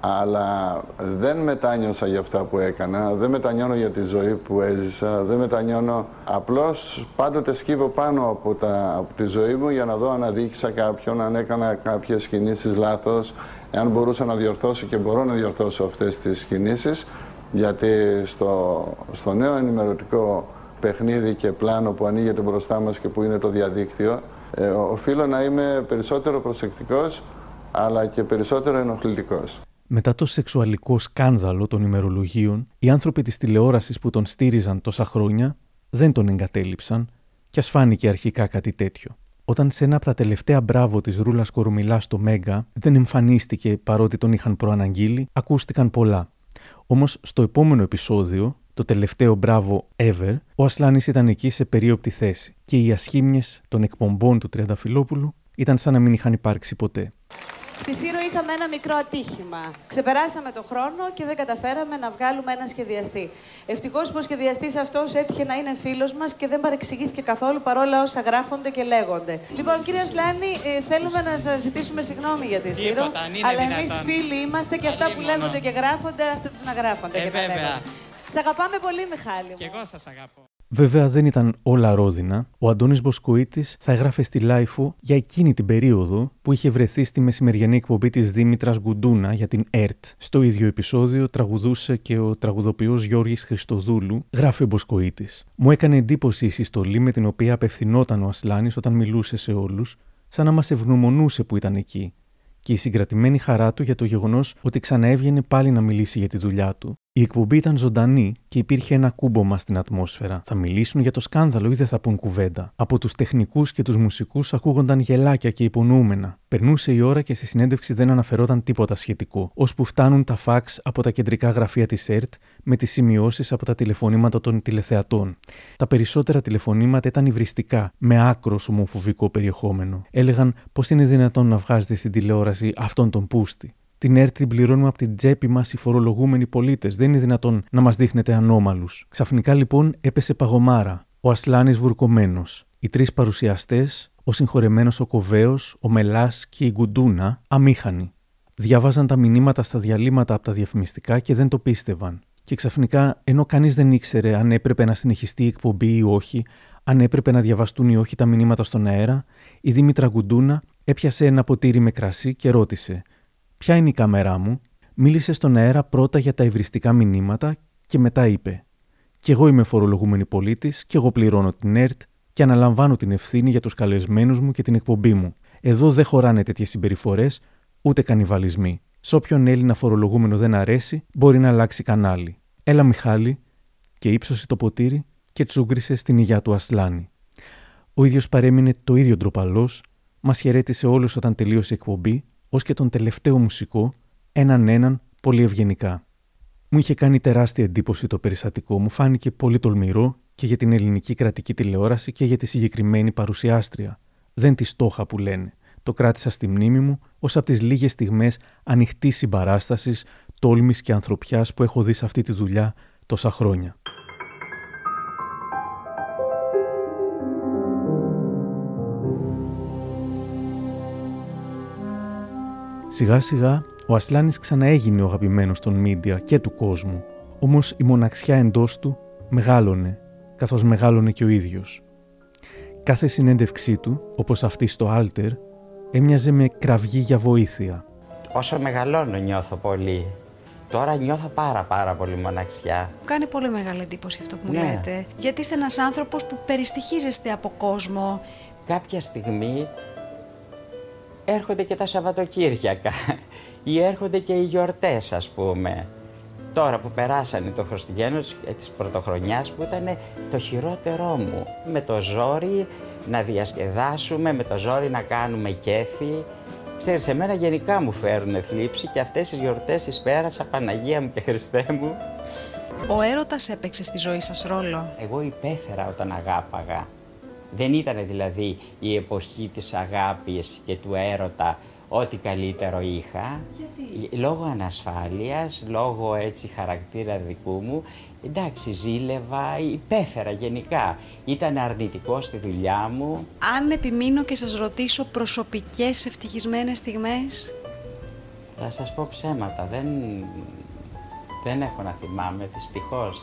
Αλλά δεν μετάνιωσα για αυτά που έκανα, δεν μετανιώνω για τη ζωή που έζησα, δεν μετανιώνω. Απλώς πάντοτε σκύβω πάνω από, τα, από τη ζωή μου για να δω αν αδίκησα κάποιον, αν έκανα κάποιες κινήσεις λάθος, εάν μπορούσα να διορθώσω και μπορώ να διορθώσω αυτές τις κινήσεις, γιατί στο, στο νέο ενημερωτικό παιχνίδι και πλάνο που ανοίγεται μπροστά μας και που είναι το διαδίκτυο, ε, οφείλω να είμαι περισσότερο προσεκτικός, αλλά και περισσότερο ενοχλητικός. Μετά το σεξουαλικό σκάνδαλο των ημερολογίων, οι άνθρωποι της τηλεόρασης που τον στήριζαν τόσα χρόνια δεν τον εγκατέλειψαν και ας φάνηκε αρχικά κάτι τέτοιο. Όταν σε ένα από τα τελευταία μπράβο της Ρούλας Κορομιλά στο Μέγκα δεν εμφανίστηκε παρότι τον είχαν προαναγγείλει, ακούστηκαν πολλά. Όμως στο επόμενο επεισόδιο, το τελευταίο μπράβο ever, ο Ασλάνης ήταν εκεί σε περίοπτη θέση και οι ασχήμιες των εκπομπών του Τριανταφυλόπουλου ήταν σαν να μην είχαν υπάρξει ποτέ. Στη Σύρο είχαμε ένα μικρό ατύχημα. Ξεπεράσαμε το χρόνο και δεν καταφέραμε να βγάλουμε ένα σχεδιαστή. Ευτυχώς που ο σχεδιαστής αυτός έτυχε να είναι φίλος μας και δεν παρεξηγήθηκε καθόλου παρόλα όσα γράφονται και λέγονται. Λοιπόν, κύριε Σλάνη, ε, θέλουμε να σας ζητήσουμε συγγνώμη για τη Σύρο. Αλλά εμείς φίλοι είμαστε και αυτά που λέγονται και γράφονται, άστε τους να γράφονται Ε, και να βέβαια. λέγονται. Σ' αγαπάμε πολύ, Μιχάλη. Και εγώ σας αγαπώ. Βέβαια δεν ήταν όλα ρόδινα. Ο Αντώνης Μποσκοίτης θα έγραφε στη LiFO για εκείνη την περίοδο που είχε βρεθεί στη μεσημεριανή εκπομπή της Δήμητρας Γκουντούνα για την ΕΡΤ. Στο ίδιο επεισόδιο τραγουδούσε και ο τραγουδοποιός Γιώργης Χριστοδούλου, γράφει ο Μποσκοίτης. Μου έκανε εντύπωση η συστολή με την οποία απευθυνόταν ο Ασλάνης όταν μιλούσε σε όλους, σαν να μας ευγνωμονούσε που ήταν εκεί και η συγκρατημένη χαρά του για το γεγονός ότι ξαναέβγαινε πάλι να μιλήσει για τη δουλειά του. Η εκπομπή ήταν ζωντανή και υπήρχε ένα κούμπομα στην ατμόσφαιρα. Θα μιλήσουν για το σκάνδαλο ή δεν θα πούν κουβέντα. Από τους τεχνικούς και τους μουσικούς ακούγονταν γελάκια και υπονοούμενα. Περνούσε η ώρα και στη συνέντευξη δεν αναφερόταν τίποτα σχετικό, ώσπου φτάνουν τα φαξ από τα κεντρικά γραφεία της ΕΡΤ με τις σημειώσεις από τα τηλεφωνήματα των τηλεθεατών. Τα περισσότερα τηλεφωνήματα ήταν υβριστικά, με άκρο ομοφοβικό περιεχόμενο. Έλεγαν πώς είναι δυνατόν να βγάζετε στην τηλεόραση αυτόν τον πούστη; Την ΕΡΤ την πληρώνουμε από την τσέπη μας οι φορολογούμενοι πολίτες. Δεν είναι δυνατόν να μας δείχνετε ανώμαλους. Ξαφνικά λοιπόν έπεσε παγωμάρα. Ο Ασλάνης βουρκωμένος. Οι τρεις παρουσιαστές, ο συγχωρεμένος ο Κοβέος, ο Μελάς και η Γκουντούνα, αμήχανοι. Διάβαζαν τα μηνύματα στα διαλύματα από τα διαφημιστικά και δεν το πίστευαν. Και ξαφνικά, ενώ κανείς δεν ήξερε αν έπρεπε να συνεχιστεί η εκπομπή ή όχι, αν έπρεπε να διαβαστούν ή όχι τα μηνύματα στον αέρα, η Δήμητρα Γκουντούνα έπιασε ένα ποτήρι με κρασί και ρώτησε: Ποια είναι η κάμερά μου, μίλησε στον αέρα πρώτα για τα ευριστικά μηνύματα και μετά είπε: Κι εγώ είμαι φορολογούμενη πολίτης, και εγώ πληρώνω την ΕΡΤ και αναλαμβάνω την ευθύνη για τους καλεσμένους μου και την εκπομπή μου. Εδώ δεν χωράνε τέτοιες συμπεριφορές, ούτε κανιβαλισμοί. Σ' όποιον Έλληνα φορολογούμενο δεν αρέσει, μπορεί να αλλάξει κανάλι. Έλα, Μιχάλη, και ύψωσε το ποτήρι και τσούγκρισε στην υγειά του Ασλάνη. Ο ίδιος παρέμεινε το ίδιο ντροπαλός, μας χαιρέτησε όλους όταν τελείωσε η εκπομπή, ως και τον τελευταίο μουσικό, έναν έναν πολύ ευγενικά. Μου είχε κάνει τεράστια εντύπωση το περιστατικό, μου φάνηκε πολύ τολμηρό και για την ελληνική κρατική τηλεόραση και για τη συγκεκριμένη παρουσιάστρια. Δεν τη στόχα που λένε. Το κράτησα στη μνήμη μου ως από τις λίγες στιγμές ανοιχτής συμπαράστασης, τόλμης και ανθρωπιάς που έχω δει σε αυτή τη δουλειά τόσα χρόνια. Σιγά σιγά ο Ασλάνης ξαναέγινε ο αγαπημένος των μίντια και του κόσμου, όμως η μοναξιά εντός του μεγάλωνε, καθώς μεγάλωνε και ο ίδιος. Κάθε συνέντευξή του, όπως αυτή στο Alter, έμοιαζε με κραυγή για βοήθεια. Όσο μεγαλώνω νιώθω πολύ. Τώρα νιώθω πάρα πάρα πολύ μοναξιά. Μου κάνει πολύ μεγάλη εντύπωση αυτό που μου Ναι. λέτε. Γιατί είστε ένας άνθρωπος που περιστοιχίζεστε από κόσμο. Κάποια στιγμή έρχονται και τα Σαββατοκύριακα ή έρχονται και οι γιορτές ας πούμε. Τώρα που περάσανε το Χριστουγέννος ε, της Πρωτοχρονιάς που ήταν το χειρότερό μου. Με το ζόρι να διασκεδάσουμε, με το ζόρι να κάνουμε κέφι. Ξέρεις, εμένα γενικά μου φέρουν θλίψη και αυτές τις γιορτές τις πέρασα Παναγία μου και Χριστέ μου Ο έρωτας έπαιξε στη ζωή σας ρόλο; Εγώ υπέφερα όταν αγάπαγα. Δεν ήταν δηλαδή η εποχή της αγάπης και του έρωτα ό,τι καλύτερο είχα. Γιατί; Λόγω ανασφάλειας, λόγω έτσι χαρακτήρα δικού μου, εντάξει ζήλευα, υπέφερα γενικά. Ήταν αρνητικό στη δουλειά μου. Αν επιμείνω και σας ρωτήσω προσωπικές ευτυχισμένες στιγμές; Θα σας πω ψέματα, δεν, δεν έχω να θυμάμαι δυστυχώς.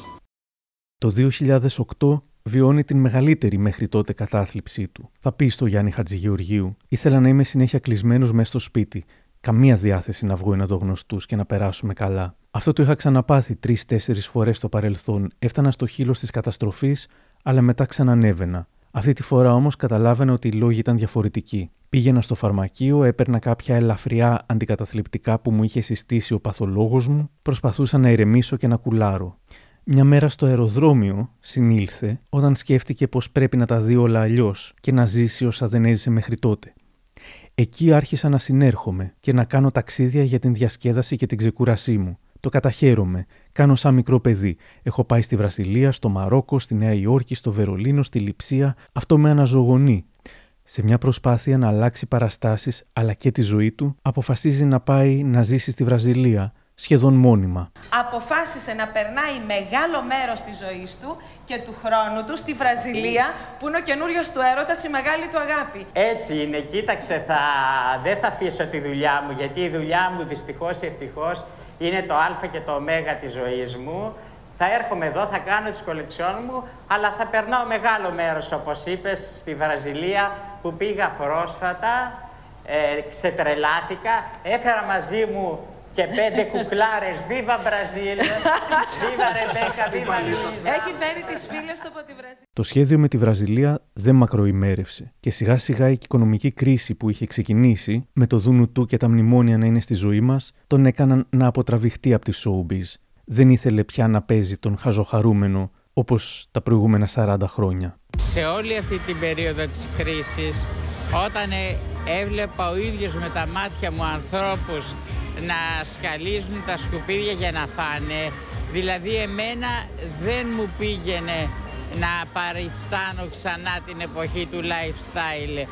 Το 2008 βιώνει την μεγαλύτερη μέχρι τότε κατάθλιψή του. Θα πει στο Γιάννη Χατζηγεωργίου: Ήθελα να είμαι συνέχεια κλεισμένος μέσα στο σπίτι. Καμία διάθεση να βγω ή να δω γνωστούς και να περάσουμε καλά. Αυτό το είχα ξαναπάθει τρει-τέσσερι φορές στο παρελθόν. Έφτανα στο χείλος της καταστροφής, αλλά μετά ξανανέβαινα. Αυτή τη φορά όμως καταλάβαινα ότι οι λόγοι ήταν διαφορετικοί. Πήγαινα στο φαρμακείο, έπαιρνα κάποια ελαφριά αντικαταθλιπτικά που μου είχε συστήσει ο παθολόγος μου, προσπαθούσα να ηρεμήσω και να κουλάρω. Μια μέρα στο αεροδρόμιο συνήλθε όταν σκέφτηκε πως πρέπει να τα δει όλα αλλιώς και να ζήσει όσα δεν έζησε μέχρι τότε. Εκεί άρχισα να συνέρχομαι και να κάνω ταξίδια για την διασκέδαση και την ξεκούρασή μου. Το καταχαίρομαι. Κάνω σαν μικρό παιδί. Έχω πάει στη Βραζιλία, στο Μαρόκο, στη Νέα Υόρκη, στο Βερολίνο, στη Λιψία. Αυτό με αναζωογονεί. Σε μια προσπάθεια να αλλάξει παραστάσεις αλλά και τη ζωή του, αποφασίζει να πάει να ζήσει στη Βραζιλία, σχεδόν μόνιμα. Αποφάσισε να περνάει μεγάλο μέρος της ζωής του και του χρόνου του στη Βραζιλία, που είναι ο καινούριος του έρωτας, η μεγάλη του αγάπη. Έτσι είναι, κοίταξε, θα... δεν θα αφήσω τη δουλειά μου, γιατί η δουλειά μου δυστυχώς ή ευτυχώς είναι το α και το ω της ζωής μου. Θα έρχομαι εδώ, θα κάνω τις κολεξιόν μου, αλλά θα περνάω μεγάλο μέρος, όπως είπες, στη Βραζιλία, που πήγα πρόσφατα, ε, ξετρελάθηκα, έφερα μαζί μου και πέντε κουκλάρες. Βίβα Μπραζίλ, Βίβα Ρεμπέκα, Βίβα Έχει φέρει τις φίλες του από τη Βραζιλία. Το σχέδιο με τη Βραζιλία δεν μακροημέρευσε και σιγά σιγά η οικονομική κρίση που είχε ξεκινήσει με το δούνου του και τα μνημόνια να είναι στη ζωή μας τον έκαναν να αποτραβηχτεί από τη showbiz. Δεν ήθελε πια να παίζει τον χαζοχαρούμενο όπως τα προηγούμενα 40 χρόνια. Σε όλη αυτή την περίοδο της κρίσης όταν ε, έβλεπα ο ίδιος με τα μάτια μου ανθρώπους να σκαλίζουν τα σκουπίδια για να φάνε. Δηλαδή εμένα δεν μου πήγαινε να παριστάνω ξανά την εποχή του lifestyle.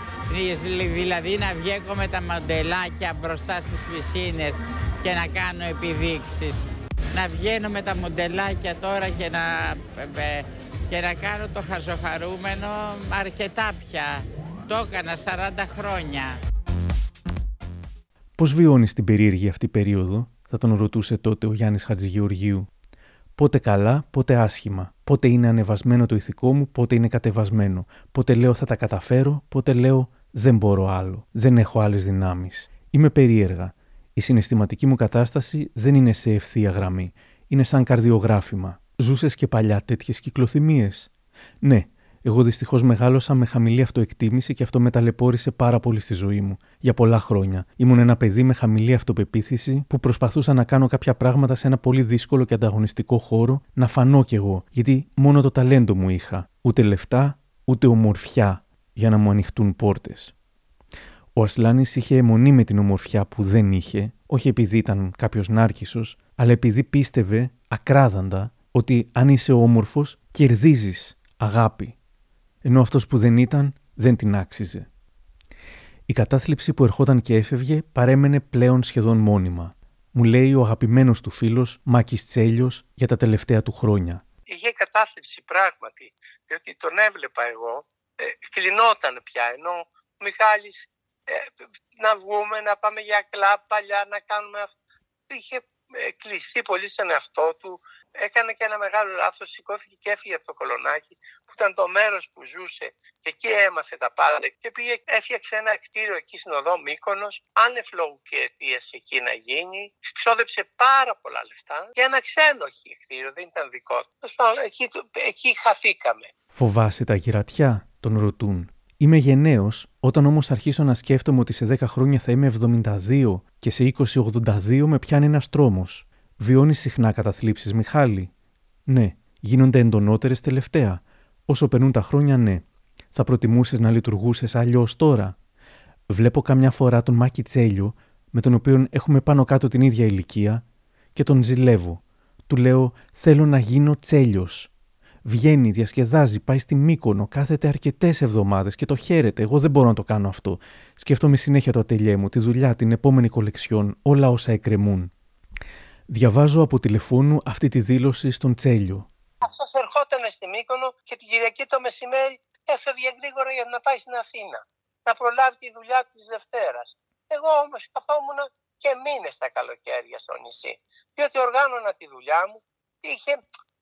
Δηλαδή να βγαίνω με τα μοντελάκια μπροστά στις πισίνες και να κάνω επιδείξεις. Να βγαίνω με τα μοντελάκια τώρα και να, ε, και να κάνω το χαζοχαρούμενο αρκετά πια. Το έκανα 40 χρόνια. Πώς βιώνεις την περίεργη αυτή περίοδο, θα τον ρωτούσε τότε ο Γιάννης Χατζηγεωργίου. Πότε καλά, πότε άσχημα. Πότε είναι ανεβασμένο το ηθικό μου, πότε είναι κατεβασμένο. Πότε λέω θα τα καταφέρω, πότε λέω δεν μπορώ άλλο. Δεν έχω άλλες δυνάμεις. Είμαι περίεργα. Η συναισθηματική μου κατάσταση δεν είναι σε ευθεία γραμμή. Είναι σαν καρδιογράφημα. Ζούσες και παλιά τέτοιες κυκλοθυμίες. Ναι, εγώ δυστυχώς μεγάλωσα με χαμηλή αυτοεκτίμηση και αυτό με ταλαιπώρησε πάρα πολύ στη ζωή μου. Για πολλά χρόνια. Ήμουν ένα παιδί με χαμηλή αυτοπεποίθηση που προσπαθούσα να κάνω κάποια πράγματα σε ένα πολύ δύσκολο και ανταγωνιστικό χώρο, να φανώ κι εγώ, γιατί μόνο το ταλέντο μου είχα. Ούτε λεφτά, ούτε ομορφιά για να μου ανοιχτούν πόρτες. Ο Ασλάνης είχε αιμονή με την ομορφιά που δεν είχε, όχι επειδή ήταν κάποιος νάρκισο, αλλά επειδή πίστευε ακράδαντα ότι αν είσαι όμορφος, κερδίζεις αγάπη ενώ αυτός που δεν ήταν δεν την άξιζε. Η κατάθλιψη που ερχόταν και έφευγε παρέμενε πλέον σχεδόν μόνιμα. Μου λέει ο αγαπημένος του φίλος Μάκης Τσέλιος για τα τελευταία του χρόνια. Είχε κατάθλιψη πράγματι, διότι τον έβλεπα εγώ, ε, κλεινόταν πια, ενώ ο Μιχάλης ε, να βγούμε, να πάμε για κλαμπ παλιά, να κάνουμε αυτό. Είχε ε, κλειστεί πολύ στον εαυτό του. Έκανε και ένα μεγάλο λάθος, σηκώθηκε και έφυγε από το κολονάκι που ήταν το μέρος που ζούσε και εκεί έμαθε τα πάντα και πήγε, έφτιαξε ένα κτίριο εκεί στην οδό Μύκονος, άνευ λόγου και αιτίας εκεί να γίνει. Ξόδεψε πάρα πολλά λεφτά για ένα ξένο κτίριο, δεν ήταν δικό του. Εκεί, εκεί χαθήκαμε. Φοβάσαι τα γυρατιά, τον ρωτούν. Είμαι γενναίος, όταν όμως αρχίσω να σκέφτομαι ότι σε 10 χρόνια θα είμαι 72 και σε 2082 με πιάνει ένας τρόμος. Βιώνεις συχνά καταθλίψεις, Μιχάλη. Ναι, γίνονται εντονότερες τελευταία. Όσο περνούν τα χρόνια, ναι. Θα προτιμούσες να λειτουργούσες αλλιώς τώρα. Βλέπω καμιά φορά τον Μάκη Τσέλιο, με τον οποίο έχουμε πάνω κάτω την ίδια ηλικία, και τον ζηλεύω. Του λέω: Θέλω να γίνω τσέλιος. Βγαίνει, διασκεδάζει, πάει στη Μύκονο, κάθεται αρκετές εβδομάδες και το χαίρεται. Εγώ δεν μπορώ να το κάνω αυτό. Σκέφτομαι συνέχεια το ατελιέ μου, τη δουλειά, την επόμενη κολεξιόν, όλα όσα εκκρεμούν. Διαβάζω από τηλεφώνου αυτή τη δήλωση στον Τσέλιο. Αυτός ερχόταν στη Μύκονο και την Κυριακή το μεσημέρι έφευγε γρήγορα για να πάει στην Αθήνα. Να προλάβει τη δουλειά της Δευτέρας. Εγώ όμως καθόμουν και μήνες τα καλοκαίρια στο νησί. Διότι οργάνωνα τη δουλειά μου, είχε,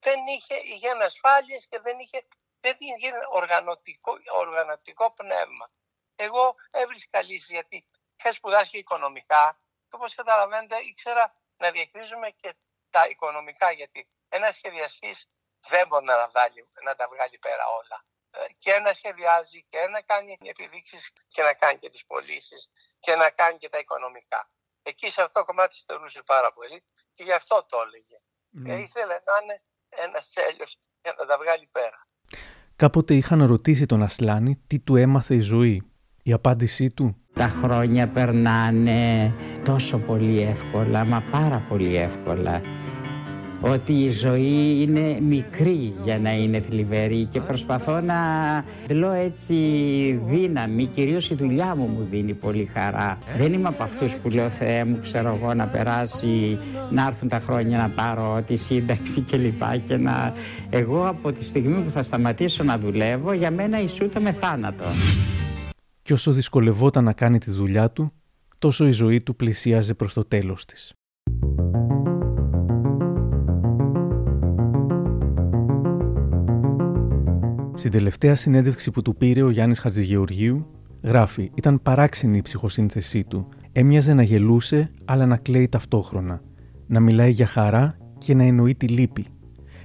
δεν είχε, είχε ανασφάλειες και δεν είχε, δεν είχε οργανωτικό, οργανωτικό πνεύμα. Εγώ έβρισκα λύσεις γιατί είχα σπουδάσει και οικονομικά και όπως καταλαβαίνετε ήξερα να διαχειρίζουμε και τα οικονομικά γιατί ένα σχεδιαστής δεν μπορεί να, βγάλει, να τα βγάλει πέρα όλα. Ε, και να σχεδιάζει και να κάνει επιδείξεις και να κάνει και τις πωλήσεις και να κάνει και τα οικονομικά. Εκεί σε αυτό το κομμάτι στερούσε πάρα πολύ και γι' αυτό το έλεγε. Ναι. Και ήθελε να είναι ένα τέλειο για να τα βγάλει πέρα. Κάποτε είχαν ρωτήσει τον Ασλάνη τι του έμαθε η ζωή. Η απάντησή του; Τα χρόνια περνάνε τόσο πολύ εύκολα, μα πάρα πολύ εύκολα. Ότι η ζωή είναι μικρή για να είναι θλιβερή και προσπαθώ να δηλώ έτσι δύναμη, κυρίως η δουλειά μου μου δίνει πολύ χαρά. Δεν είμαι από αυτούς που λέω Θεέ μου ξέρω εγώ να περάσει, να έρθουν τα χρόνια να πάρω τη σύνταξη κλπ. Και να... Εγώ από τη στιγμή που θα σταματήσω να δουλεύω για μένα ισούται με θάνατο. και όσο δυσκολευόταν να κάνει τη δουλειά του, τόσο η ζωή του πλησίαζε προς το τέλος της. Στην τελευταία συνέντευξη που του πήρε ο Γιάννης Χατζηγεωργίου, γράφει «Ήταν παράξενη η ψυχοσύνθεσή του. Έμοιαζε να γελούσε, αλλά να κλαίει ταυτόχρονα. Να μιλάει για χαρά και να εννοεί τη λύπη.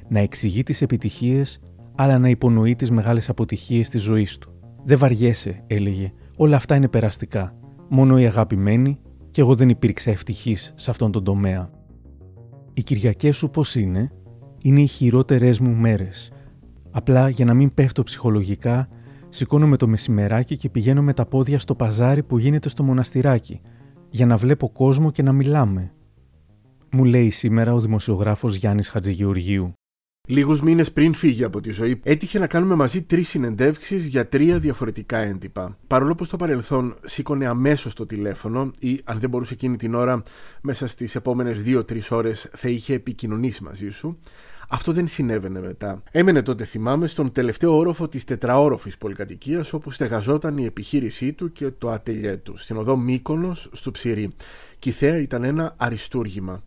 Να εξηγεί τις επιτυχίες, αλλά να υπονοεί τις μεγάλες αποτυχίες της ζωής του. «Δεν βαριέσαι», έλεγε. «Όλα αυτά είναι περαστικά. Μόνο η αγαπημένη και εγώ δεν υπήρξα ευτυχής σε αυτόν τον τομέα». Οι Κυριακές σου πώς είναι; Είναι οι χειρότερες μου μέρες. Απλά για να μην πέφτω ψυχολογικά, σηκώνομαι το μεσημεράκι και πηγαίνω με τα πόδια στο παζάρι που γίνεται στο μοναστηράκι, για να βλέπω κόσμο και να μιλάμε. Μου λέει σήμερα ο δημοσιογράφος Γιάννης Χατζηγεωργίου. Λίγους μήνες πριν φύγει από τη ζωή, έτυχε να κάνουμε μαζί τρεις συνεντεύξεις για τρία διαφορετικά έντυπα. Παρόλο που στο παρελθόν σήκωνε αμέσως το τηλέφωνο ή, αν δεν μπορούσε εκείνη την ώρα, μέσα στις επόμενες δύο-τρεις ώρες θα είχε επικοινωνήσει μαζί σου, αυτό δεν συνέβαινε μετά. Έμενε τότε, θυμάμαι, στον τελευταίο όροφο της τετραόροφης πολυκατοικίας όπου στεγαζόταν η επιχείρησή του και το ατελιέ του, στην οδό Μύκονος, στο Ψηρή. Και η θέα ήταν ένα αριστούργημα.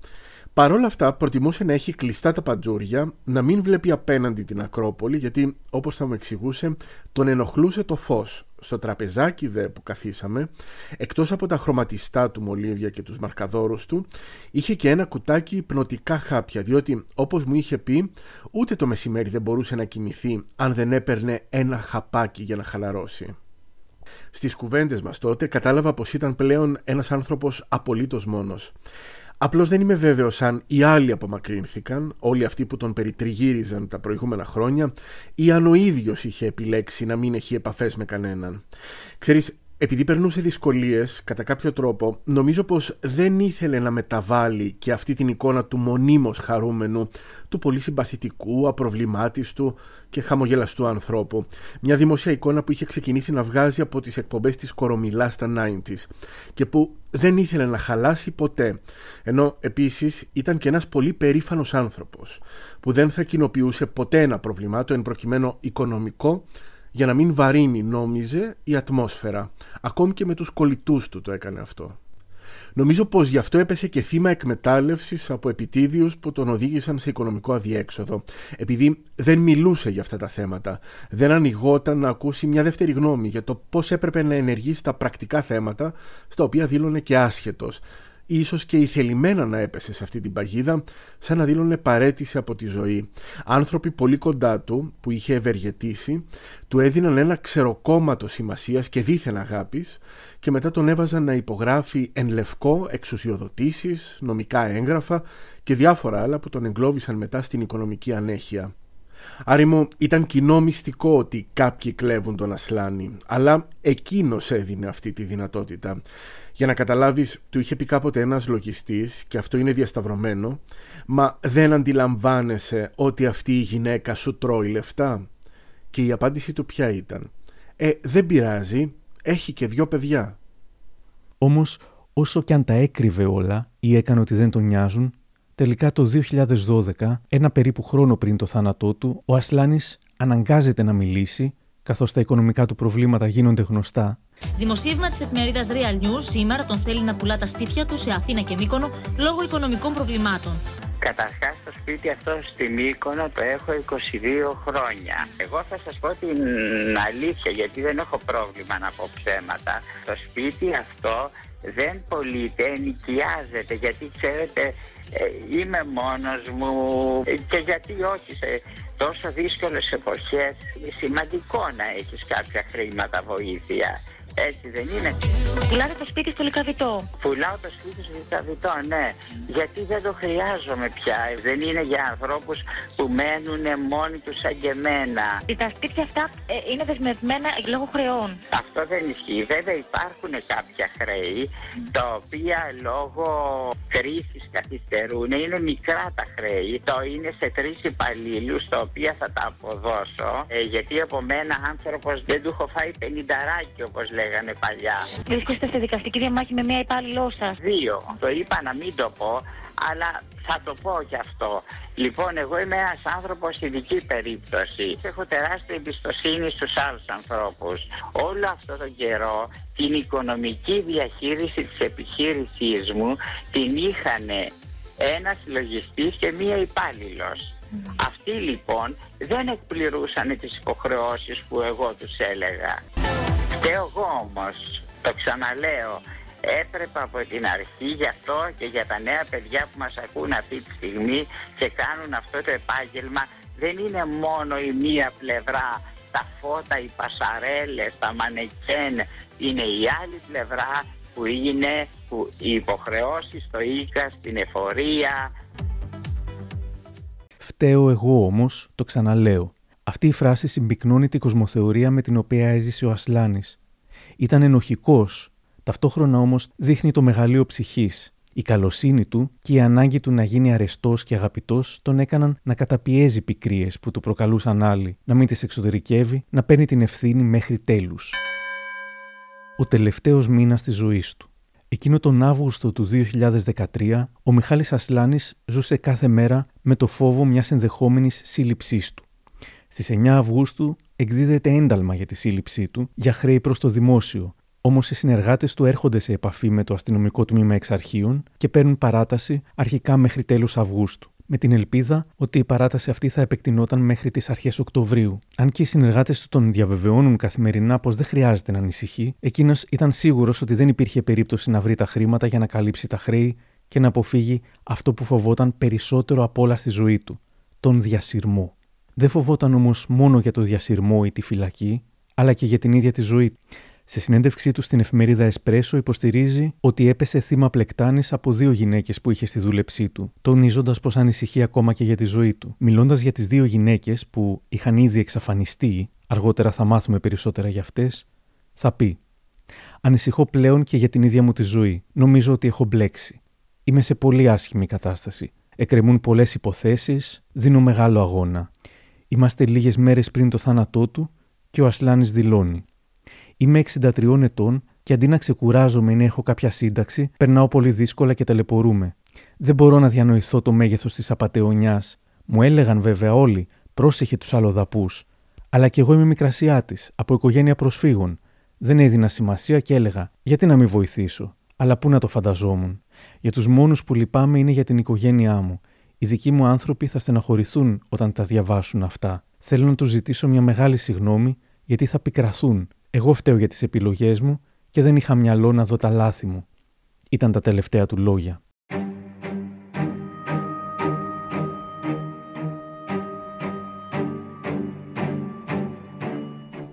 Παρ' όλα αυτά, προτιμούσε να έχει κλειστά τα παντζούρια, να μην βλέπει απέναντι την Ακρόπολη, γιατί, όπως θα μου εξηγούσε, τον ενοχλούσε το φως. Στο τραπεζάκι δε που καθίσαμε, εκτός από τα χρωματιστά του μολύβια και τους μαρκαδόρους του, είχε και ένα κουτάκι υπνοτικά χάπια, διότι, όπως μου είχε πει, ούτε το μεσημέρι δεν μπορούσε να κοιμηθεί αν δεν έπαιρνε ένα χαπάκι για να χαλαρώσει. Στις κουβέντες μας τότε κατάλαβα πως ήταν πλέον ένας άνθρωπος απολύτως μόνος. Απλώς δεν είμαι βέβαιος αν οι άλλοι απομακρύνθηκαν, όλοι αυτοί που τον περιτριγύριζαν τα προηγούμενα χρόνια, ή αν ο ίδιος είχε επιλέξει να μην έχει επαφές με κανέναν. Ξέρεις, επειδή περνούσε δυσκολίες, κατά κάποιο τρόπο, νομίζω πως δεν ήθελε να μεταβάλει και αυτή την εικόνα του μονίμως χαρούμενου, του πολύ συμπαθητικού, απροβλημάτιστου και χαμογελαστού ανθρώπου. Μια δημοσία εικόνα που είχε ξεκινήσει να βγάζει από τις εκπομπές της Κορομιλά στα 90s και που δεν ήθελε να χαλάσει ποτέ. Ενώ επίσης ήταν και ένας πολύ περήφανος άνθρωπος που δεν θα κοινοποιούσε ποτέ ένα προβλημάτο εν προκειμένου οικονομικό για να μην βαρύνει, νόμιζε, η ατμόσφαιρα. Ακόμη και με τους κολλητούς του το έκανε αυτό. Νομίζω πως γι' αυτό έπεσε και θύμα εκμετάλλευσης από επιτίδιους που τον οδήγησαν σε οικονομικό αδιέξοδο, επειδή δεν μιλούσε για αυτά τα θέματα, δεν ανοιγόταν να ακούσει μια δεύτερη γνώμη για το πώς έπρεπε να ενεργήσει τα πρακτικά θέματα, στα οποία δήλωνε και άσχετος, ίσως και ηθελημένα να έπεσε σε αυτή την παγίδα, σαν να δήλωνε παρέτηση από τη ζωή. Άνθρωποι πολύ κοντά του, που είχε ευεργετήσει, του έδιναν ένα ξεροκόμματο σημασίας και δίθεν αγάπης και μετά τον έβαζαν να υπογράφει εν λευκό εξουσιοδοτήσεις, νομικά έγγραφα και διάφορα άλλα που τον εγκλώβησαν μετά στην οικονομική ανέχεια. Άρημο ήταν κοινό μυστικό ότι κάποιοι κλέβουν τον Ασλάνη, αλλά εκείνος έδινε αυτή τη δυνατότητα. Για να καταλάβεις, του είχε πει κάποτε ένας λογιστής, και αυτό είναι διασταυρωμένο, «Μα δεν αντιλαμβάνεσαι ότι αυτή η γυναίκα σου τρώει λεφτά» και η απάντηση του ποια ήταν «Ε, δεν πειράζει, έχει και δυο παιδιά». Όμως, όσο και αν τα έκρυβε όλα ή έκανε ότι δεν τον νοιάζουν, τελικά το 2012, ένα περίπου χρόνο πριν το θάνατό του, ο Ασλάνης αναγκάζεται να μιλήσει, καθώς τα οικονομικά του προβλήματα γίνονται γνωστά Δημοσίευμα της εφημερίδας Real News σήμερα τον θέλει να πουλά τα σπίτια του σε Αθήνα και Μύκονο λόγω οικονομικών προβλημάτων. Καταρχάς, το σπίτι αυτό στη Μύκονο το έχω 22 χρόνια. Εγώ θα σας πω την αλήθεια, γιατί δεν έχω πρόβλημα να πω ψέματα. Το σπίτι αυτό δεν πωλείται, ενοικιάζεται, γιατί ξέρετε ε, είμαι μόνος μου και γιατί όχι σε τόσο δύσκολες εποχές είναι σημαντικό να έχεις κάποια χρήματα βοήθεια. Έτσι δεν είναι. Πουλάτε το σπίτι στο Λικαβιτό. Πουλάω το σπίτι στο Λικαβιτό, ναι. Γιατί δεν το χρειάζομαι πια. Δεν είναι για ανθρώπους που μένουν μόνοι τους σαν και εμένα. Τα σπίτια αυτά ε, είναι δεσμευμένα λόγω χρεών. Αυτό δεν ισχύει. Βέβαια υπάρχουν κάποια χρέη τα οποία λόγω κρίσης καθυστερούν. Είναι μικρά τα χρέη. Το είναι σε τρεις υπαλλήλους τα οποία θα τα αποδώσω. Ε, γιατί από μένα άνθρωπος δεν του έχω φάει πενινταράκι όπως λέει λέγανε παλιά. Βρίσκεστε σε δικαστική διαμάχη με μία υπάλληλό σας; Δύο. Το είπα να μην το πω, αλλά θα το πω κι αυτό. Λοιπόν, εγώ είμαι ένας άνθρωπος ειδική περίπτωση. Έχω τεράστια εμπιστοσύνη στους άλλους ανθρώπους. Όλο αυτό τον καιρό την οικονομική διαχείριση της επιχείρησής μου την είχαν ένας λογιστή και μία υπάλληλος. Αυτοί λοιπόν δεν εκπληρούσαν τις υποχρεώσεις που εγώ τους έλεγα. Και εγώ όμως, το ξαναλέω, έπρεπε από την αρχή γι' αυτό και για τα νέα παιδιά που μας ακούν αυτή τη στιγμή και κάνουν αυτό το επάγγελμα δεν είναι μόνο η μία πλευρά τα φώτα, οι πασαρέλες, τα μανεκέν είναι η άλλη πλευρά που είναι που οι υποχρεώσεις στο ΙΚΑ, στην εφορία. Φταίω εγώ όμως, το ξαναλέω. Αυτή η φράση συμπυκνώνει την κοσμοθεωρία με την οποία έζησε ο Ασλάνης. Ήταν ενοχικός, ταυτόχρονα όμως δείχνει το μεγαλείο ψυχής. Η καλοσύνη του και η ανάγκη του να γίνει αρεστός και αγαπητός τον έκαναν να καταπιέζει πικρίες που του προκαλούσαν άλλοι, να μην τις εξωτερικεύει, να παίρνει την ευθύνη μέχρι τέλους. Ο τελευταίος μήνας της ζωής του. Εκείνο τον Αύγουστο του 2013, ο Μιχάλης Ασλάνης ζούσε κάθε μέρα με το φόβο μιας ενδεχόμενης σύλληψής του. Στις 9 Αυγούστου εκδίδεται ένταλμα για τη σύλληψή του για χρέη προς το δημόσιο. Όμως οι συνεργάτες του έρχονται σε επαφή με το αστυνομικό τμήμα εξ αρχείων και παίρνουν παράταση αρχικά μέχρι τέλου Αυγούστου. Με την ελπίδα ότι η παράταση αυτή θα επεκτηνόταν μέχρι τις αρχές Οκτωβρίου. Αν και οι συνεργάτες του τον διαβεβαιώνουν καθημερινά πως δεν χρειάζεται να ανησυχεί, εκείνος ήταν σίγουρος ότι δεν υπήρχε περίπτωση να βρει τα χρήματα για να καλύψει τα χρέη και να αποφύγει αυτό που φοβόταν περισσότερο από όλα στη ζωή του, τον διασυρμό. Δεν φοβόταν όμως μόνο για το διασυρμό ή τη φυλακή, αλλά και για την ίδια τη ζωή. Σε συνέντευξή του στην εφημερίδα Εσπρέσο υποστηρίζει ότι έπεσε θύμα πλεκτάνης από δύο γυναίκες που είχε στη δούλεψή του, τονίζοντας πως ανησυχεί ακόμα και για τη ζωή του. Μιλώντας για τις δύο γυναίκες που είχαν ήδη εξαφανιστεί, αργότερα θα μάθουμε περισσότερα για αυτές, θα πει: Ανησυχώ πλέον και για την ίδια μου τη ζωή. Νομίζω ότι έχω μπλέξει. Είμαι σε πολύ άσχημη κατάσταση. Εκκρεμούν πολλές υποθέσεις, δίνω μεγάλο αγώνα. Είμαστε λίγες μέρες πριν το θάνατό του και ο Ασλάνης δηλώνει. Είμαι 63 ετών και αντί να ξεκουράζομαι ή να έχω κάποια σύνταξη, περνάω πολύ δύσκολα και ταλαιπωρούμε. Δεν μπορώ να διανοηθώ το μέγεθος της απαταιωνιάς. Μου έλεγαν βέβαια όλοι, πρόσεχε τους αλλοδαπούς. Αλλά κι εγώ είμαι μικρασιάτης, από οικογένεια προσφύγων. Δεν έδινα σημασία και έλεγα, γιατί να μην βοηθήσω. Αλλά πού να το φανταζόμουν. Για τους μόνους που λυπάμαι είναι για την οικογένειά μου οι δικοί μου άνθρωποι θα στεναχωρηθούν όταν τα διαβάσουν αυτά. Θέλω να τους ζητήσω μια μεγάλη συγνώμη γιατί θα πικραθούν. Εγώ φταίω για τις επιλογές μου και δεν είχα μυαλό να δω τα λάθη μου. Ήταν τα τελευταία του λόγια.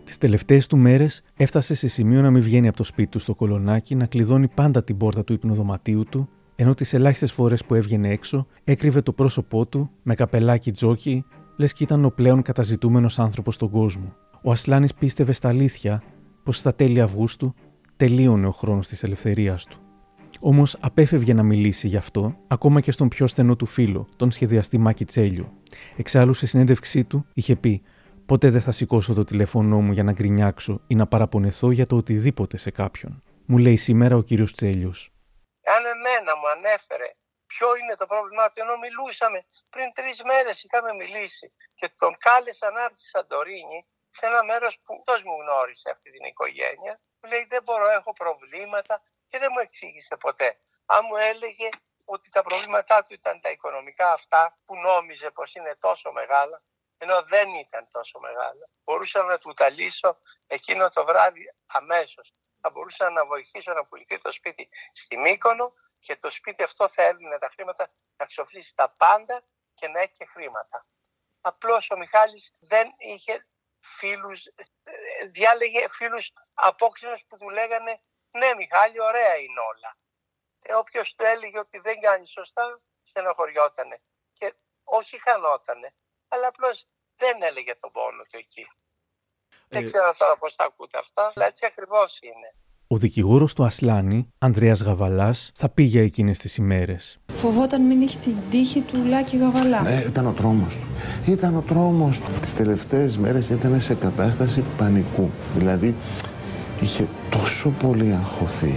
Τις τελευταίες του μέρες έφτασε σε σημείο να μην βγαίνει από το σπίτι του στο κολονάκι, να κλειδώνει πάντα την πόρτα του υπνοδωματίου του ενώ τις ελάχιστες φορές που έβγαινε έξω έκρυβε το πρόσωπό του με καπελάκι τζόκι, λες και ήταν ο πλέον καταζητούμενος άνθρωπος στον κόσμο. Ο Ασλάνης πίστευε στα αλήθεια πως στα τέλη Αυγούστου τελείωνε ο χρόνος της ελευθερίας του. Όμως απέφευγε να μιλήσει γι' αυτό, ακόμα και στον πιο στενό του φίλο, τον σχεδιαστή Μάκη Τσέλιο. Εξάλλου, σε συνέντευξή του, είχε πει: Ποτέ δεν θα σηκώσω το τηλέφωνό μου για να γκρινιάξω ή να παραπονεθώ για το οτιδήποτε σε κάποιον. Μου λέει σήμερα ο κύριος Τσέλιος. Αν εμένα μου ανέφερε ποιο είναι το πρόβλημά του, ενώ μιλούσαμε πριν τρεις μέρες, είχαμε μιλήσει και τον κάλεσα να έρθει στη Σαντορίνη, σε ένα μέρος που τόσο μου γνώρισε αυτή την οικογένεια. Μου λέει: Δεν μπορώ, έχω προβλήματα και δεν μου εξήγησε ποτέ. Αν μου έλεγε ότι τα προβλήματά του ήταν τα οικονομικά αυτά που νόμιζε πως είναι τόσο μεγάλα, ενώ δεν ήταν τόσο μεγάλα. Μπορούσα να του τα λύσω εκείνο το βράδυ αμέσως. Θα μπορούσα να βοηθήσω να πουληθεί το σπίτι στη Μύκονο και το σπίτι αυτό θα έδινε τα χρήματα να ξοφλήσει τα πάντα και να έχει και χρήματα. Απλώς ο Μιχάλης δεν είχε φίλους, διάλεγε φίλους απόξινους που του λέγανε ναι Μιχάλη ωραία είναι όλα. Ε, όποιος του έλεγε ότι δεν κάνει σωστά στενοχωριότανε και όχι χανότανε αλλά απλώς δεν έλεγε τον πόνο του εκεί. Δεν Ε, ξέρω τώρα πώς τα ακούτε αυτά, αλλά έτσι ακριβώς είναι. Ο δικηγόρος του Ασλάνη, Ανδρέας Γαβαλάς, θα πει για εκείνες τις ημέρες. Φοβόταν μην έχει την τύχη του Λάκη Γαβαλά. Ναι, ήταν ο τρόμος του. Ήταν ο τρόμος του. Τις τελευταίες μέρες ήταν σε κατάσταση πανικού. Δηλαδή, είχε τόσο πολύ αγχωθεί.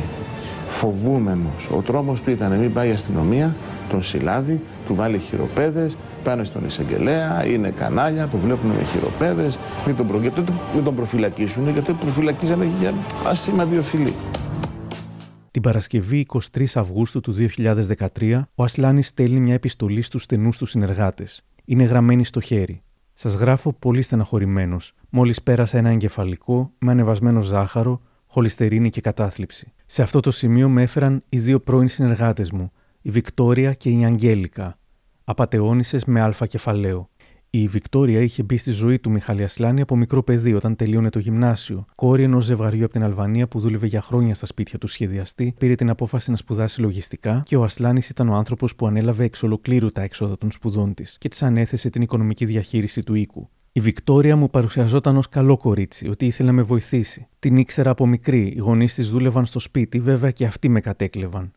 Φοβούμενος. Ο τρόμος του ήταν μην πάει η αστυνομία, τον συλλάβει, του βάλει χειροπέδες, πάνε στον εισαγγελέα, είναι κανάλια, το βλέπουν με χειροπέδες, μην τον, προ... γιατί τότε μην τον προφυλακίσουν, γιατί τον προφυλακίζανε για ασήμαντη φιλή. Την Παρασκευή 23 Αυγούστου του 2013, ο Ασλάνης στέλνει μια επιστολή στους στενούς του συνεργάτες. Είναι γραμμένη στο χέρι. Σας γράφω πολύ στεναχωρημένος, μόλις πέρασα ένα εγκεφαλικό με ανεβασμένο ζάχαρο, χολυστερίνη και κατάθλιψη. Σε αυτό το σημείο με έφεραν οι δύο πρώην συνεργάτες μου, η Βικτόρια και η Αγγέλικα, απαταιώνισε με αλφα κεφαλαίο. Η Βικτόρια είχε μπει στη ζωή του Μιχάλη Ασλάνη από μικρό παιδί όταν τελείωνε το γυμνάσιο. Κόρη ενός ζευγαριού από την Αλβανία που δούλευε για χρόνια στα σπίτια του σχεδιαστή, πήρε την απόφαση να σπουδάσει λογιστικά και ο Ασλάνης ήταν ο άνθρωπος που ανέλαβε εξ ολοκλήρου τα έξοδα των σπουδών της και της ανέθεσε την οικονομική διαχείριση του οίκου. Η Βικτόρια μου παρουσιαζόταν ως καλό κορίτσι, ότι ήθελε να με βοηθήσει. Την ήξερα από μικρή, οι γονείς της δούλευαν στο σπίτι, βέβαια και αυτοί με κατέκλεβαν.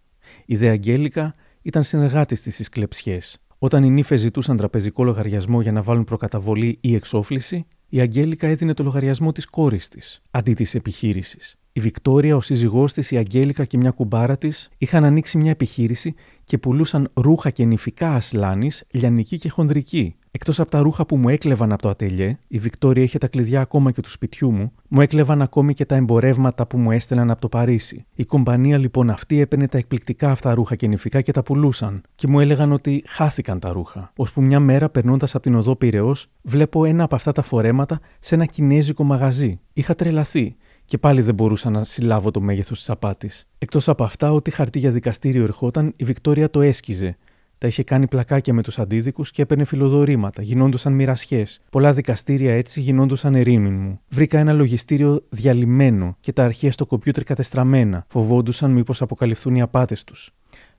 Η Δε Αγγέλικα ήταν συνεργάτης της στις κλεψιές. Όταν οι νύφες ζητούσαν τραπεζικό λογαριασμό για να βάλουν προκαταβολή ή εξόφληση, η Αγγέλικα έδινε το λογαριασμό της κόρης της, αντί της επιχείρησης. Η Βικτόρια, ο σύζυγός της, η Αγγέλικα και μια κουμπάρα της είχαν ανοίξει μια επιχείρηση και πουλούσαν ρούχα και νηφικά ασλάνης, λιανική και χονδρική. Εκτός από τα ρούχα που μου έκλεβαν από το ατελιέ, η Βικτόρια είχε τα κλειδιά ακόμα και του σπιτιού μου, μου έκλεβαν ακόμη και τα εμπορεύματα που μου έστελναν από το Παρίσι. Η κομπανία λοιπόν αυτή έπαιρνε τα εκπληκτικά αυτά ρούχα και νηφικά και τα πουλούσαν. Και μου έλεγαν ότι χάθηκαν τα ρούχα. Ώσπου μια μέρα περνώντας από την οδό Πυραιός, βλέπω ένα από αυτά τα φορέματα σε ένα κινέζικο μαγαζί. Είχα τρελαθεί και πάλι δεν μπορούσα να συλλάβω το μέγεθος της απάτης. Εκτός από αυτά, ό,τι χαρτί για δικαστήριο ερχόταν, η Βικτόρια το έσκιζε. Τα είχε κάνει πλακάκια με τους αντίδικους και έπαιρνε φιλοδορήματα, γινόντουσαν μοιρασιές. Πολλά δικαστήρια έτσι γινόντουσαν ερήμην μου. Βρήκα ένα λογιστήριο διαλυμένο και τα αρχεία στο κομπιούτερ κατεστραμμένα. Φοβόντουσαν μήπως αποκαλυφθούν οι απάτες τους.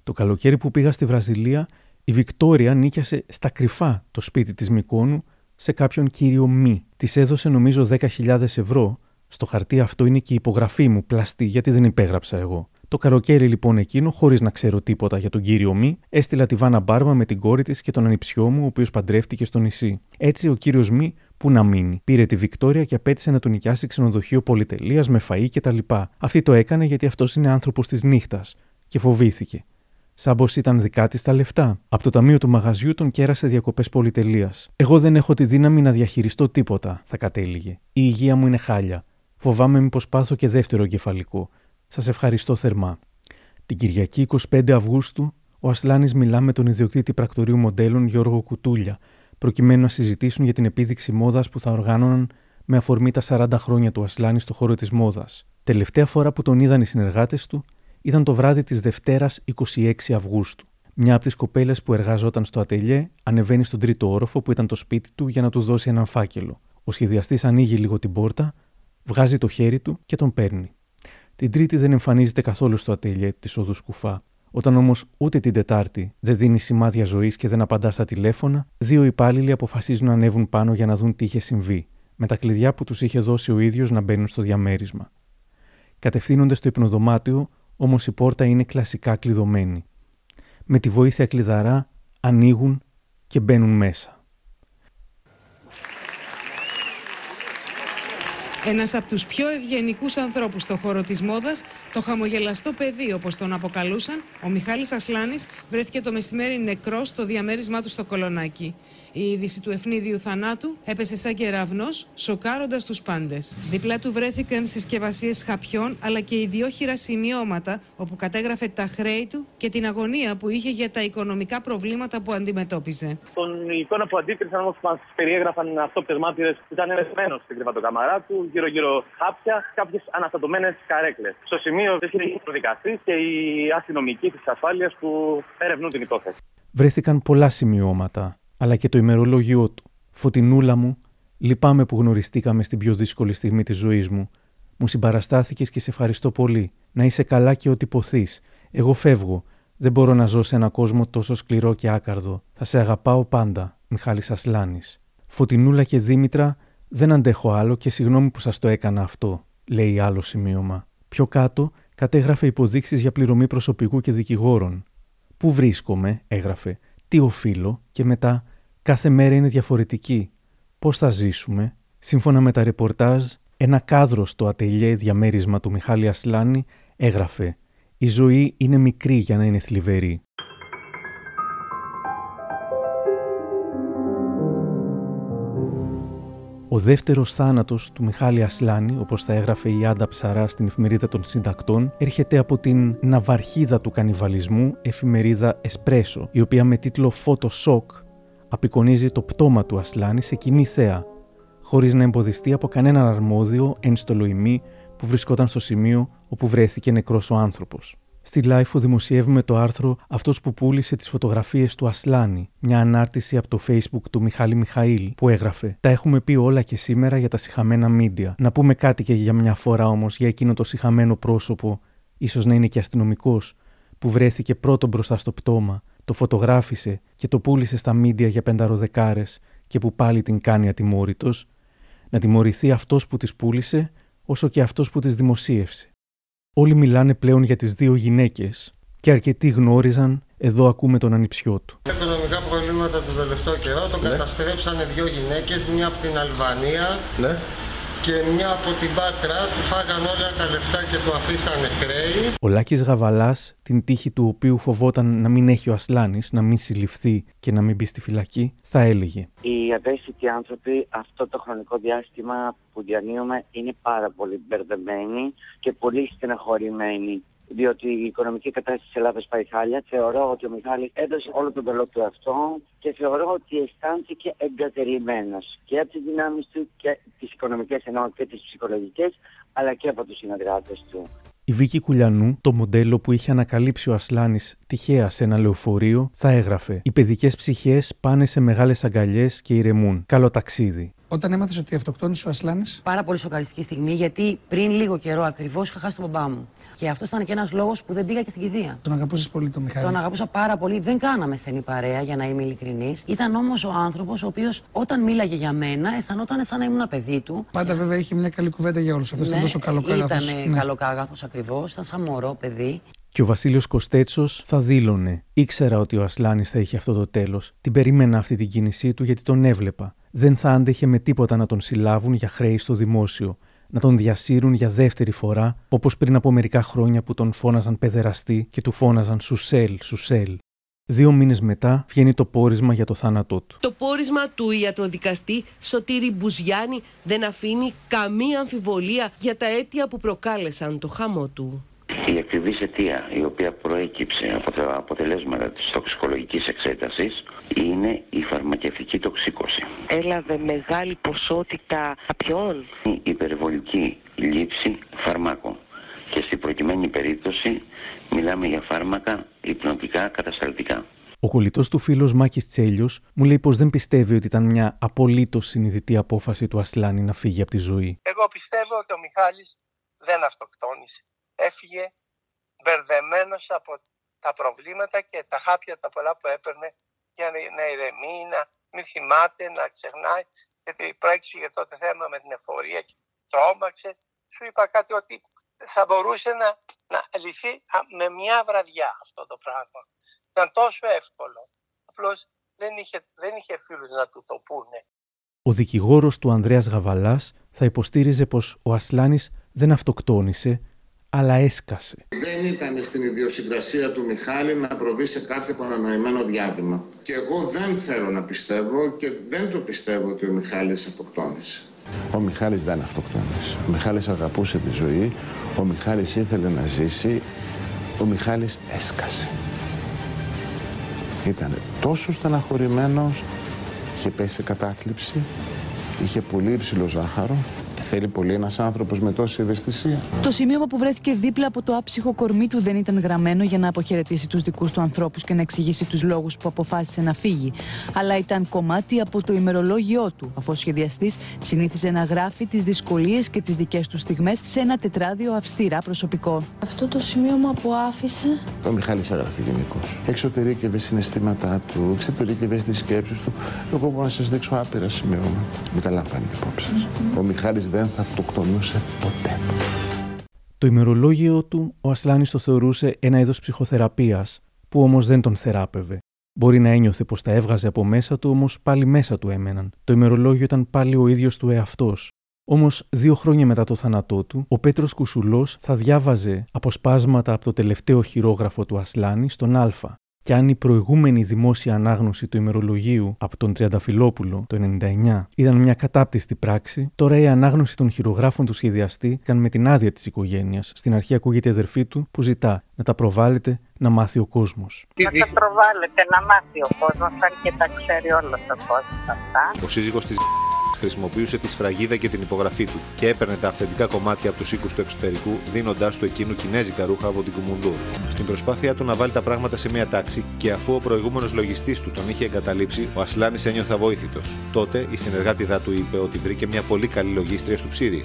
Το καλοκαίρι που πήγα στη Βραζιλία, η Βικτόρια νίκιασε στα κρυφά το σπίτι της Μικόνου σε κάποιον κύριο Μη. Της έδωσε νομίζω 10.000 ευρώ. Στο χαρτί αυτό είναι και η υπογραφή μου πλαστή, γιατί δεν υπέγραψα εγώ. Το καλοκαίρι λοιπόν εκείνο, χωρίς να ξέρω τίποτα για τον κύριο Μη, έστειλα τη Βάνα Μπάρμα με την κόρη της και τον ανιψιό μου, ο οποίος παντρεύτηκε στο νησί. Έτσι ο κύριος Μη, που να μείνει, πήρε τη Βικτόρια και απέτησε να του νοικιάσει ξενοδοχείο πολυτελείας με φαΐ κτλ. Αυτή το έκανε γιατί αυτός είναι άνθρωπος της νύχτας και φοβήθηκε. Σαν πως ήταν δικά της τα λεφτά. Από το ταμείο του μαγαζιού τον κέρασε διακοπές πολυτελείας. Εγώ δεν έχω τη δύναμη να διαχειριστώ τίποτα, θα κατέληγε. Η υγεία μου είναι χάλια. Φοβάμαι μήπως πάθω και δεύτερο εγκεφαλικό. Σας ευχαριστώ θερμά. Την Κυριακή 25 Αυγούστου, ο Ασλάνης μιλά με τον ιδιοκτήτη πρακτορείου μοντέλων Γιώργο Κουτούλια, προκειμένου να συζητήσουν για την επίδειξη μόδας που θα οργάνωναν με αφορμή τα 40 χρόνια του Ασλάνη στο χώρο της μόδας. Τελευταία φορά που τον είδαν οι συνεργάτες του ήταν το βράδυ της Δευτέρας 26 Αυγούστου. Μια από τις κοπέλες που εργάζονταν στο ατελιέ ανεβαίνει στον τρίτο όροφο που ήταν το σπίτι του για να του δώσει έναν φάκελο. Ο σχεδιαστής ανοίγει λίγο την πόρτα, βγάζει το χέρι του και τον παίρνει. Την Τρίτη δεν εμφανίζεται καθόλου στο ατέλειε της οδού Σκουφά. Όταν όμως ούτε την Τετάρτη δεν δίνει σημάδια ζωής και δεν απαντά στα τηλέφωνα, δύο υπάλληλοι αποφασίζουν να ανέβουν πάνω για να δουν τι είχε συμβεί, με τα κλειδιά που τους είχε δώσει ο ίδιος να μπαίνουν στο διαμέρισμα. Κατευθύνονται στο υπνοδωμάτιο, όμως η πόρτα είναι κλασικά κλειδωμένη. Με τη βοήθεια κλειδαρά ανοίγουν και μπαίνουν μέσα. Ένας από τους πιο ευγενικούς ανθρώπους στο χώρο της μόδας, το χαμογελαστό παιδί όπως τον αποκαλούσαν, ο Μιχάλης Ασλάνης βρέθηκε το μεσημέρι νεκρός στο διαμέρισμά του στο Κολονάκι. Η είδηση του ευνίδιου θανάτου έπεσε σαν κεραυνό, σοκάροντας τους πάντες. Δίπλα του βρέθηκαν συσκευασίες χαπιών αλλά και ιδιόχειρα σημειώματα όπου κατέγραφε τα χρέη του και την αγωνία που είχε για τα οικονομικά προβλήματα που αντιμετώπιζε. Τον εικόνα που αντίκρισαν όμως που μας περιέγραφαν αυτόπτε ήταν ερεσμένο στην κρεβατοκαμαρά του, γύρω-γύρω χάπια, κάποιες αναστατωμένες καρέκλες. Στο σημείο δεν είχε ο δικαστή και οι αστυνομικοί της ασφάλειας που ερευνούν την υπόθεση. Βρέθηκαν πολλά σημειώματα αλλά και το ημερολόγιό του. Φωτεινούλα μου, λυπάμαι που γνωριστήκαμε στην πιο δύσκολη στιγμή της ζωής μου. Μου συμπαραστάθηκες και σε ευχαριστώ πολύ. Να είσαι καλά και ό,τι ποθείς. Εγώ φεύγω. Δεν μπορώ να ζω σε ένα κόσμο τόσο σκληρό και άκαρδο. Θα σε αγαπάω πάντα, Μιχάλης Ασλάνης. Φωτεινούλα και Δήμητρα, δεν αντέχω άλλο και συγγνώμη που σας το έκανα αυτό, λέει άλλο σημείωμα. Πιο κάτω κατέγραφε υποδείξεις για πληρωμή προσωπικού και δικηγόρων. Πού βρίσκομαι, έγραφε, τι οφείλω και μετά κάθε μέρα είναι διαφορετική. Πώς θα ζήσουμε. Σύμφωνα με τα ρεπορτάζ, ένα κάδρο στο ατελιέ διαμέρισμα του Μιχάλη Ασλάνη έγραφε «Η ζωή είναι μικρή για να είναι θλιβερή». Ο δεύτερος θάνατος του Μιχάλη Ασλάνη, όπως θα έγραφε η Άντα Ψαρά στην εφημερίδα των συντακτών, έρχεται από την ναυαρχίδα του κανιβαλισμού εφημερίδα Εσπρέσο, η οποία με τίτλο Φωτο-σοκ απεικονίζει το πτώμα του Ασλάνη σε κοινή θέα, χωρίς να εμποδιστεί από κανέναν αρμόδιο ένστολο ή μη που βρισκόταν στο σημείο όπου βρέθηκε νεκρός ο άνθρωπος. Στη LiFO δημοσιεύουμε το άρθρο Αυτός που πούλησε τις φωτογραφίες του Ασλάνη, μια ανάρτηση από το Facebook του Μιχάλη Μιχαήλ, που έγραφε Τα έχουμε πει όλα και σήμερα για τα συχαμένα μίντια. Να πούμε κάτι και για μια φορά όμως για εκείνο το συχαμένο πρόσωπο, ίσως να είναι και αστυνομικός, που βρέθηκε πρώτο μπροστά στο πτώμα, το φωτογράφησε και το πούλησε στα μίντια για πενταροδεκάρες και που πάλι την κάνει ατιμόρυτος, να τιμωρηθεί αυτός που τις πούλησε, όσο και αυτός που τις δημοσίευσε. Όλοι μιλάνε πλέον για τις δύο γυναίκες και αρκετοί γνώριζαν εδώ ακούμε τον ανιψιό του. Οικονομικά προβλήματα τον τελευταίο καιρό τον ναι. καταστρέψανε δύο γυναίκες, μία από την Αλβανία ναι και μια από την Πάτρα του φάγαν όλα τα λεφτά και του αφήσανε χρέη. Ο Λάκης Γαβαλάς, την τύχη του οποίου φοβόταν να μην έχει ο Ασλάνης, να μην συλληφθεί και να μην μπει στη φυλακή, θα έλεγε. Οι ευαίσθητοι άνθρωποι αυτό το χρονικό διάστημα που διανύουμε είναι πάρα πολύ μπερδεμένοι και πολύ στεναχωρημένοι διότι η οικονομική κατάσταση της Ελλάδας πάει χάλια. Θεωρώ ότι ο Μιχάλης έδωσε όλο τον πελό του αυτό και θεωρώ ότι αισθάνθηκε εγκατερημένος και από τις δυνάμεις του και τις οικονομικές ενώ και τις ψυχολογικές αλλά και από τους συνεργάτες του. Η Βίκη Κουλιανού, το μοντέλο που είχε ανακαλύψει ο Ασλάνης τυχαία σε ένα λεωφορείο, θα έγραφε: Οι παιδικές ψυχές πάνε σε μεγάλες αγκαλιές και ηρεμούν. Καλό ταξίδι. Όταν έμαθες ότι αυτοκτόνησε ο Ασλάνης; Πάρα πολύ σοκαριστική στιγμή, γιατί πριν λίγο καιρό ακριβώς είχα χάσει τον μπαμπά μου. Και αυτός ήταν και ένας λόγος που δεν πήγα και στην κηδεία. Τον αγαπούσες πολύ τον Μιχάλη. Τον αγαπούσα πάρα πολύ. Δεν κάναμε στενή παρέα, για να είμαι ειλικρινής. Ήταν όμως ο άνθρωπος ο οποίος όταν μίλαγε για μένα αισθανόταν σαν να ήμουν παιδί του. Πάντα βέβαια είχε μια καλή κουβέντα για όλους. Αυτός ναι, ήταν τόσο καλοκάγαθο. Ήταν ναι. καλοκάγαθο ακριβώς, ήταν σαν μωρό παιδί. Και ο Βασίλειος Κοστέτσο θα δήλωνε: Ήξερα ότι ο Ασλάνης θα είχε αυτό το τέλος. Την περίμενα αυτή την κίνησή του γιατί τον έβλεπα. Δεν θα άντεχε με τίποτα να τον συλλάβουν για χρέη στο δημόσιο να τον διασύρουν για δεύτερη φορά, όπως πριν από μερικά χρόνια που τον φώναζαν παιδεραστή και του φώναζαν Σουσέλ, Σουσέλ. Δύο μήνες μετά βγαίνει το πόρισμα για το θάνατό του. Το πόρισμα του ιατροδικαστή Σωτήρη Μπουζιάννη δεν αφήνει καμία αμφιβολία για τα αίτια που προκάλεσαν το χαμό του. Η ακριβής αιτία η οποία προέκυψε από τα αποτελέσματα της τοξικολογικής εξέτασης είναι η φαρμακευτική τοξίκωση. Έλαβε μεγάλη ποσότητα απειών. Η υπερβολική λήψη φαρμάκων. Και στην προκειμένη περίπτωση μιλάμε για φάρμακα υπνοτικά κατασταλτικά. Ο κολλητός του φίλος Μάκης Τσέλιος μου λέει πως δεν πιστεύει ότι ήταν μια απολύτως συνειδητή απόφαση του Ασλάνη να φύγει από τη ζωή. Εγώ πιστεύω ότι ο Μιχάλης δεν αυτοκτόνησε έφυγε μπερδεμένος από τα προβλήματα και τα χάπια τα πολλά που έπαιρνε για να, να ηρεμεί, να μην θυμάται, να ξεχνάει. Γιατί προέκυψε για τότε θέμα με την εφορία και τρόμαξε. Σου είπα κάτι ότι θα μπορούσε να, να λυθεί με μια βραδιά αυτό το πράγμα. Ήταν τόσο εύκολο. Απλώς δεν είχε, δεν είχε φίλους να του το πούνε. Ο δικηγόρος του Ανδρέας Γαβαλάς θα υποστήριζε πως ο Ασλάνης δεν αυτοκτόνησε, αλλά έσκασε. Δεν ήταν στην ιδιοσυγκρασία του Μιχάλη να προβεί σε κάποιο παρανοημένο διάβημα. Και εγώ δεν θέλω να πιστεύω και δεν το πιστεύω ότι ο Μιχάλης αυτοκτόνησε. Ο Μιχάλης δεν αυτοκτόνησε. Ο Μιχάλης αγαπούσε τη ζωή. Ο Μιχάλης ήθελε να ζήσει. Ο Μιχάλης έσκασε. Ήταν τόσο στεναχωρημένος, είχε πέσει σε κατάθλιψη, είχε πολύ υψηλό ζάχαρο Θέλει πολύ ένας άνθρωπος με τόση ευαισθησία. Το σημείωμα που βρέθηκε δίπλα από το άψυχο κορμί του δεν ήταν γραμμένο για να αποχαιρετήσει τους δικούς του ανθρώπους και να εξηγήσει τους λόγους που αποφάσισε να φύγει. Αλλά ήταν κομμάτι από το ημερολόγιό του, αφού ο σχεδιαστή συνήθιζε να γράφει τις δυσκολίες και τις δικές του στιγμές σε ένα τετράδιο αυστηρά προσωπικό. Αυτό το σημείωμα που άφησε. Ο Μιχάλης έγραφε γενικώς. Εξωτερήκευε συναισθήματά του, εξωτερήκευε τις σκέψεις του. Εγώ μπορώ να σας δείξω άπειρα σημείωμα. Μην τα λαμβάνετε υπόψη. Ο Μιχάλης δεν θα αυτοκτονούσε ποτέ. Το ημερολόγιο του ο Ασλάνης το θεωρούσε ένα είδος ψυχοθεραπείας, που όμως δεν τον θεράπευε. Μπορεί να ένιωθε πως τα έβγαζε από μέσα του, όμως πάλι μέσα του έμεναν. Το ημερολόγιο ήταν πάλι ο ίδιος του εαυτός. Όμως, δύο χρόνια μετά το θάνατό του, ο Πέτρος Κουσουλός θα διάβαζε αποσπάσματα από το τελευταίο χειρόγραφο του Ασλάνη στον Α, και αν η προηγούμενη δημόσια ανάγνωση του ημερολογίου από τον Τριανταφυλόπουλο το 99 ήταν μια κατάπτυστη πράξη, τώρα η ανάγνωση των χειρογράφων του σχεδιαστή ήταν με την άδεια της οικογένειας. Στην αρχή ακούγεται η αδερφή του που ζητά να τα προβάλλετε να μάθει ο κόσμος. Να τα προβάλλετε να μάθει ο κόσμος, αν και τα ξέρει όλος ο κόσμος αυτά. Ο σύζυγος της χρησιμοποιούσε τη σφραγίδα και την υπογραφή του και έπαιρνε τα αυθεντικά κομμάτια από τους οίκους του εξωτερικού, δίνοντάς του εκείνου κινέζικα ρούχα από την Κουμουντούρ. Στην προσπάθειά του να βάλει τα πράγματα σε μια τάξη και αφού ο προηγούμενος λογιστής του τον είχε εγκαταλείψει, ο Ασλάνης ένιωθε αβοήθητο. Τότε η συνεργάτηδά του είπε ότι βρήκε μια πολύ καλή λογίστρια στο ψήρι.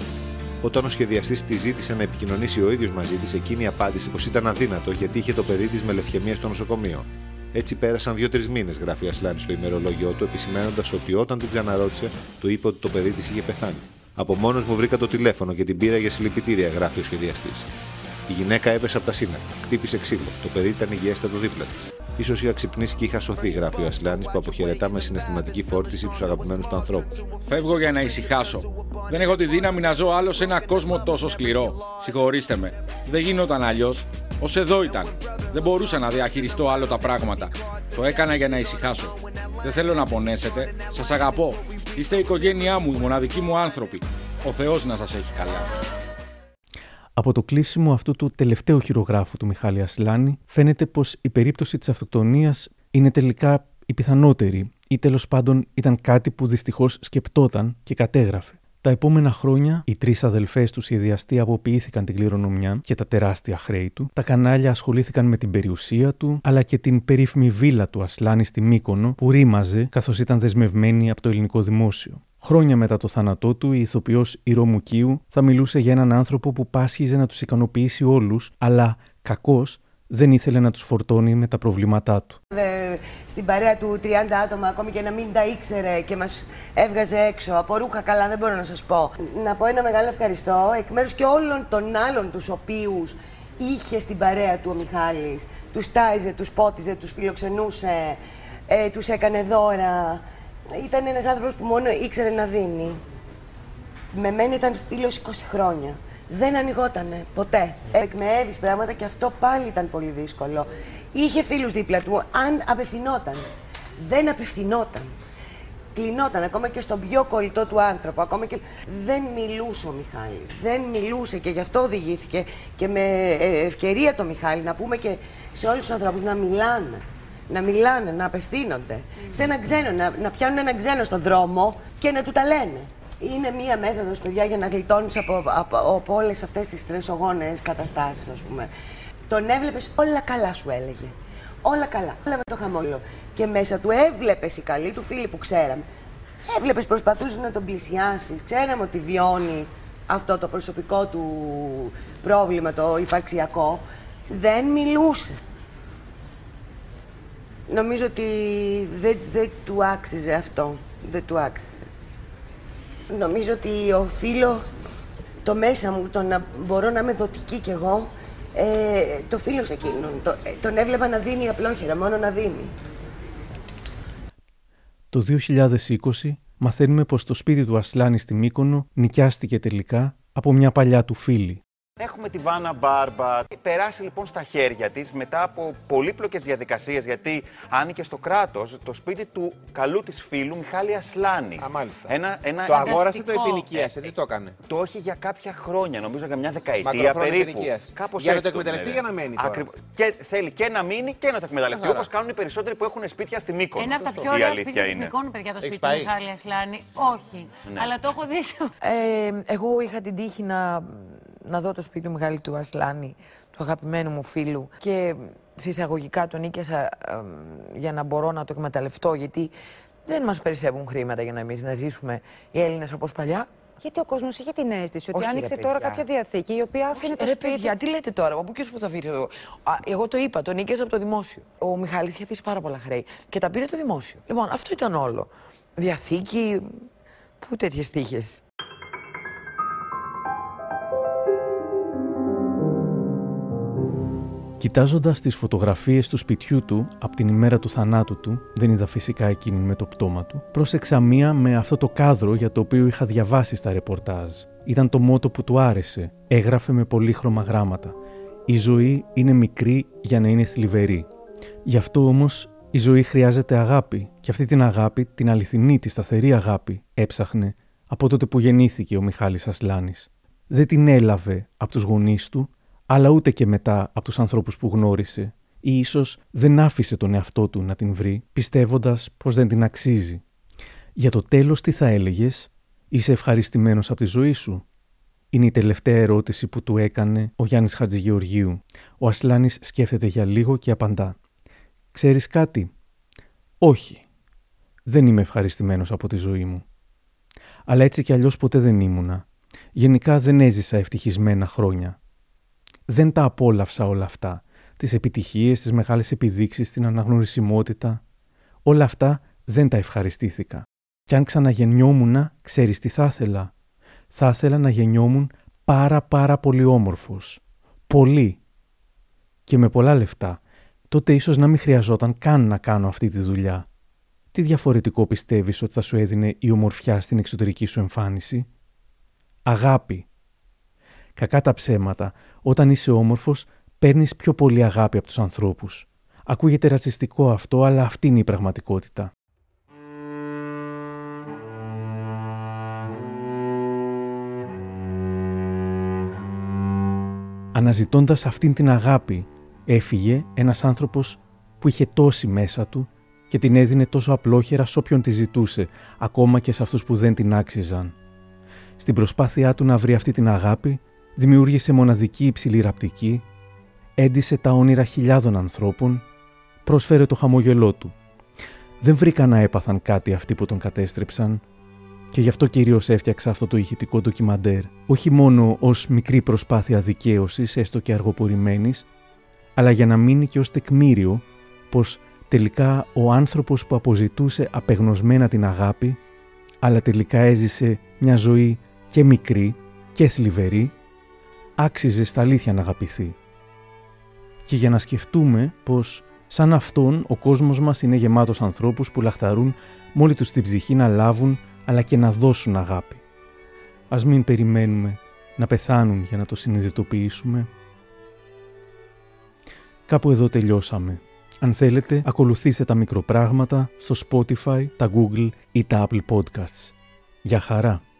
Όταν ο σχεδιαστής τη ζήτησε να επικοινωνήσει ο ίδιος μαζί της, εκείνη απάντησε πως ήταν αδύνατο γιατί είχε το παιδί της με λευχαιμία στο νοσοκομείο. Έτσι πέρασαν δύο-τρεις μήνες, γράφει Ασλάνη στο ημερολόγιο του, επισημένοντα ότι όταν την ξαναρώτησε, του είπε ότι το παιδί της είχε πεθάνει. Από μόνος μου βρήκα το τηλέφωνο και την πήρα για συλληπιτήρια, γράφει ο σχεδιαστής. Η γυναίκα έπεσε από τα σύννεφα, χτύπησε ξύλο. Το παιδί ήταν υγιέστατο δίπλα της. Σω είχα ξυπνήσει και είχα σωθεί, γράφει ο Ασλάνη που αποχαιρετά με συναισθηματική φόρτιση τους αγαπημένους του ανθρώπους. Φεύγω για να ησυχάσω. Δεν έχω τη δύναμη να ζω άλλο σε ένα κόσμο τόσο σκληρό. Συγχωρήστε με. Δεν γινόταν αλλιώς. Ω εδώ ήταν. Δεν μπορούσα να διαχειριστώ άλλο τα πράγματα. Το έκανα για να ησυχάσω. Δεν θέλω να πονέσετε. Σας αγαπώ. Είστε η οικογένειά μου, οι μοναδικοί μου άνθρωποι. Ο Θεός να σας έχει καλά. Από το κλείσιμο αυτού του τελευταίου χειρογράφου του Μιχάλη Ασλάνη φαίνεται πως η περίπτωση της αυτοκτονίας είναι τελικά η πιθανότερη ή τέλος πάντων ήταν κάτι που δυστυχώς σκεπτόταν και κατέγραφε. Τα επόμενα χρόνια, οι τρεις αδελφές του σχεδιαστή αποποιήθηκαν την κληρονομιά και τα τεράστια χρέη του. Τα κανάλια ασχολήθηκαν με την περιουσία του, αλλά και την περίφημη βίλα του Ασλάνη στη Μύκονο, που ρήμαζε καθώς ήταν δεσμευμένη από το ελληνικό δημόσιο. Χρόνια μετά το θάνατό του, η ηθοποιός Ηρόμου θα μιλούσε για έναν άνθρωπο που πάσχιζε να τους ικανοποιήσει όλους, αλλά κακώ δεν ήθελε να τους φορτώνει με τα προβλήματά του. Στην παρέα του 30 άτομα, ακόμη και να μην τα ήξερε και μας έβγαζε έξω, από ρούχα καλά δεν μπορώ να σας πω. Να πω ένα μεγάλο ευχαριστώ εκ μέρους και όλων των άλλων τους οποίους είχε στην παρέα του ο Μιχάλης. Τους τάιζε, τους πότιζε, τους φιλοξενούσε, ε, τους έκανε δώρα. Ήταν ένας άνθρωπος που μόνο ήξερε να δίνει. Με μένα ήταν φίλος 20 χρόνια δεν ανοιγότανε ποτέ. Εκμεέβει πράγματα και αυτό πάλι ήταν πολύ δύσκολο. Είχε φίλους δίπλα του, αν απευθυνόταν. Δεν απευθυνόταν. Κλεινόταν ακόμα και στον πιο κολλητό του άνθρωπο. Ακόμα και... Δεν μιλούσε ο Μιχάλης. Δεν μιλούσε και γι' αυτό οδηγήθηκε και με ε, ευκαιρία το Μιχάλη να πούμε και σε όλους τους ανθρώπους να μιλάνε. Να μιλάνε, να απευθύνονται. Σε ένα ξένο, να, να πιάνουν ένα ξένο στον δρόμο και να του τα λένε είναι μία μέθοδος, παιδιά, για να γλιτώνεις από, από, από όλες αυτές τις τρεσογόνες καταστάσεις, ας πούμε. Τον έβλεπες, όλα καλά σου έλεγε. Όλα καλά. Έβλεπε το χαμόγελο. Και μέσα του έβλεπες οι καλοί του φίλοι που ξέραμε. Έβλεπες, προσπαθούσες να τον πλησιάσεις. Ξέραμε ότι βιώνει αυτό το προσωπικό του πρόβλημα, το υπαρξιακό. Δεν μιλούσε. Νομίζω ότι δεν, δεν του άξιζε αυτό. Δεν του άξιζε. Νομίζω ότι οφείλω το μέσα μου, το να μπορώ να είμαι δοτική κι εγώ, ε, το φίλο σε εκείνον. Το, ε, τον έβλεπα να δίνει απλόχερα, μόνο να δίνει. Το 2020 μαθαίνουμε πως το σπίτι του Ασλάνη στη Μύκονο νοικιάστηκε τελικά από μια παλιά του φίλη. Έχουμε τη Βάνα Μπάρμπα. Περάσει λοιπόν στα χέρια της μετά από πολύπλοκες διαδικασίες, γιατί άνοιγε στο κράτος το σπίτι του καλού της φίλου Μιχάλη Ασλάνη. Α, μάλιστα. Ένα, ένα το αγόρασε, το επινοικίασε. Τι το έκανε; Το έχει για κάποια χρόνια, νομίζω για μια δεκαετία περίπου. Κάπως για να το εκμεταλλευτεί για να μένει. Τώρα; Ακριβ... Και θέλει και να μείνει και να το εκμεταλλευτεί. Όπως κάνουν οι περισσότεροι που έχουν σπίτια στη Μύκονο. Ένα από τα πιο ωραία σπίτια της Μύκονο, παιδιά, το σπίτι του Μιχάλη Ασλάνη. Όχι. Ναι. Αλλά το έχω δει. Ε, εγώ είχα την τύχη να να δω το σπίτι του Μιχάλη του Ασλάνη, του αγαπημένου μου φίλου και συσσαγωγικά τον νίκιασα για να μπορώ να το εκμεταλλευτώ γιατί δεν μας περισσεύουν χρήματα για να εμείς να ζήσουμε οι Έλληνες όπως παλιά. Γιατί ο κόσμος είχε την αίσθηση ότι άνοιξε τώρα κάποια διαθήκη η οποία άφηνε το ρε, σπίτι. παιδιά, τι λέτε τώρα, από ποιος που θα αφήσει εδώ; Εγώ το είπα, τον νίκησε από το δημόσιο. Ο Μιχάλης είχε αφήσει πάρα πολλά χρέη και τα πήρε το δημόσιο. Λοιπόν, αυτό ήταν όλο. Διαθήκη. Πού τέτοιες τύχες. Κοιτάζοντας τις φωτογραφίες του σπιτιού του από την ημέρα του θανάτου του, δεν είδα φυσικά εκείνη με το πτώμα του, πρόσεξα μία με αυτό το κάδρο για το οποίο είχα διαβάσει στα ρεπορτάζ. Ήταν το μότο που του άρεσε. Έγραφε με πολύχρωμα γράμματα. Η ζωή είναι μικρή για να είναι θλιβερή. Γι' αυτό όμως η ζωή χρειάζεται αγάπη. Και αυτή την αγάπη, την αληθινή, τη σταθερή αγάπη, έψαχνε από τότε που γεννήθηκε ο Μιχάλης Ασλάνης. Δεν την έλαβε από τους γονείς του, αλλά ούτε και μετά από τους ανθρώπους που γνώρισε ή ίσως δεν άφησε τον εαυτό του να την βρει, πιστεύοντας πως δεν την αξίζει. Για το τέλος τι θα έλεγες, είσαι ευχαριστημένος από τη ζωή σου; Είναι η τελευταία ερώτηση που του έκανε ο Γιάννης Χατζηγεωργίου. Ο Ασλάνης σκέφτεται για λίγο και απαντά. Ξέρεις κάτι; Όχι. Δεν είμαι ευχαριστημένος από τη ζωή μου. Αλλά έτσι κι αλλιώς ποτέ δεν ήμουνα. Γενικά δεν έζησα ευτυχισμένα χρόνια δεν τα απόλαυσα όλα αυτά. Τις επιτυχίες, τις μεγάλες επιδείξεις, την αναγνωρισιμότητα. Όλα αυτά δεν τα ευχαριστήθηκα. Κι αν ξαναγεννιόμουν, ξέρεις τι θα ήθελα. Θα ήθελα να γεννιόμουν πάρα πάρα πολύ όμορφος. Πολύ. Και με πολλά λεφτά. Τότε ίσως να μην χρειαζόταν καν να κάνω αυτή τη δουλειά. Τι διαφορετικό πιστεύεις ότι θα σου έδινε η ομορφιά στην εξωτερική σου εμφάνιση; Αγάπη. Κακά τα ψέματα, όταν είσαι όμορφος, παίρνεις πιο πολύ αγάπη από τους ανθρώπους. Ακούγεται ρατσιστικό αυτό, αλλά αυτή είναι η πραγματικότητα. Αναζητώντας αυτήν την αγάπη, έφυγε ένας άνθρωπος που είχε τόση μέσα του και την έδινε τόσο απλόχερα σε όποιον τη ζητούσε, ακόμα και σε αυτούς που δεν την άξιζαν. Στην προσπάθειά του να βρει αυτή την αγάπη, δημιούργησε μοναδική υψηλή ραπτική, έντισε τα όνειρα χιλιάδων ανθρώπων, πρόσφερε το χαμόγελό του. Δεν βρήκα να έπαθαν κάτι αυτοί που τον κατέστρεψαν και γι' αυτό κυρίως έφτιαξα αυτό το ηχητικό ντοκιμαντέρ, όχι μόνο ως μικρή προσπάθεια δικαίωσης, έστω και αργοπορημένης, αλλά για να μείνει και ως τεκμήριο πως τελικά ο άνθρωπος που αποζητούσε απεγνωσμένα την αγάπη, αλλά τελικά έζησε μια ζωή και μικρή και θλιβερή, άξιζε στα αλήθεια να αγαπηθεί. Και για να σκεφτούμε πως σαν αυτόν ο κόσμος μας είναι γεμάτος ανθρώπους που λαχταρούν μόλι τους την ψυχή να λάβουν αλλά και να δώσουν αγάπη. Ας μην περιμένουμε να πεθάνουν για να το συνειδητοποιήσουμε. Κάπου εδώ τελειώσαμε. Αν θέλετε, ακολουθήστε τα μικροπράγματα στο Spotify, τα Google ή τα Apple Podcasts. Για χαρά!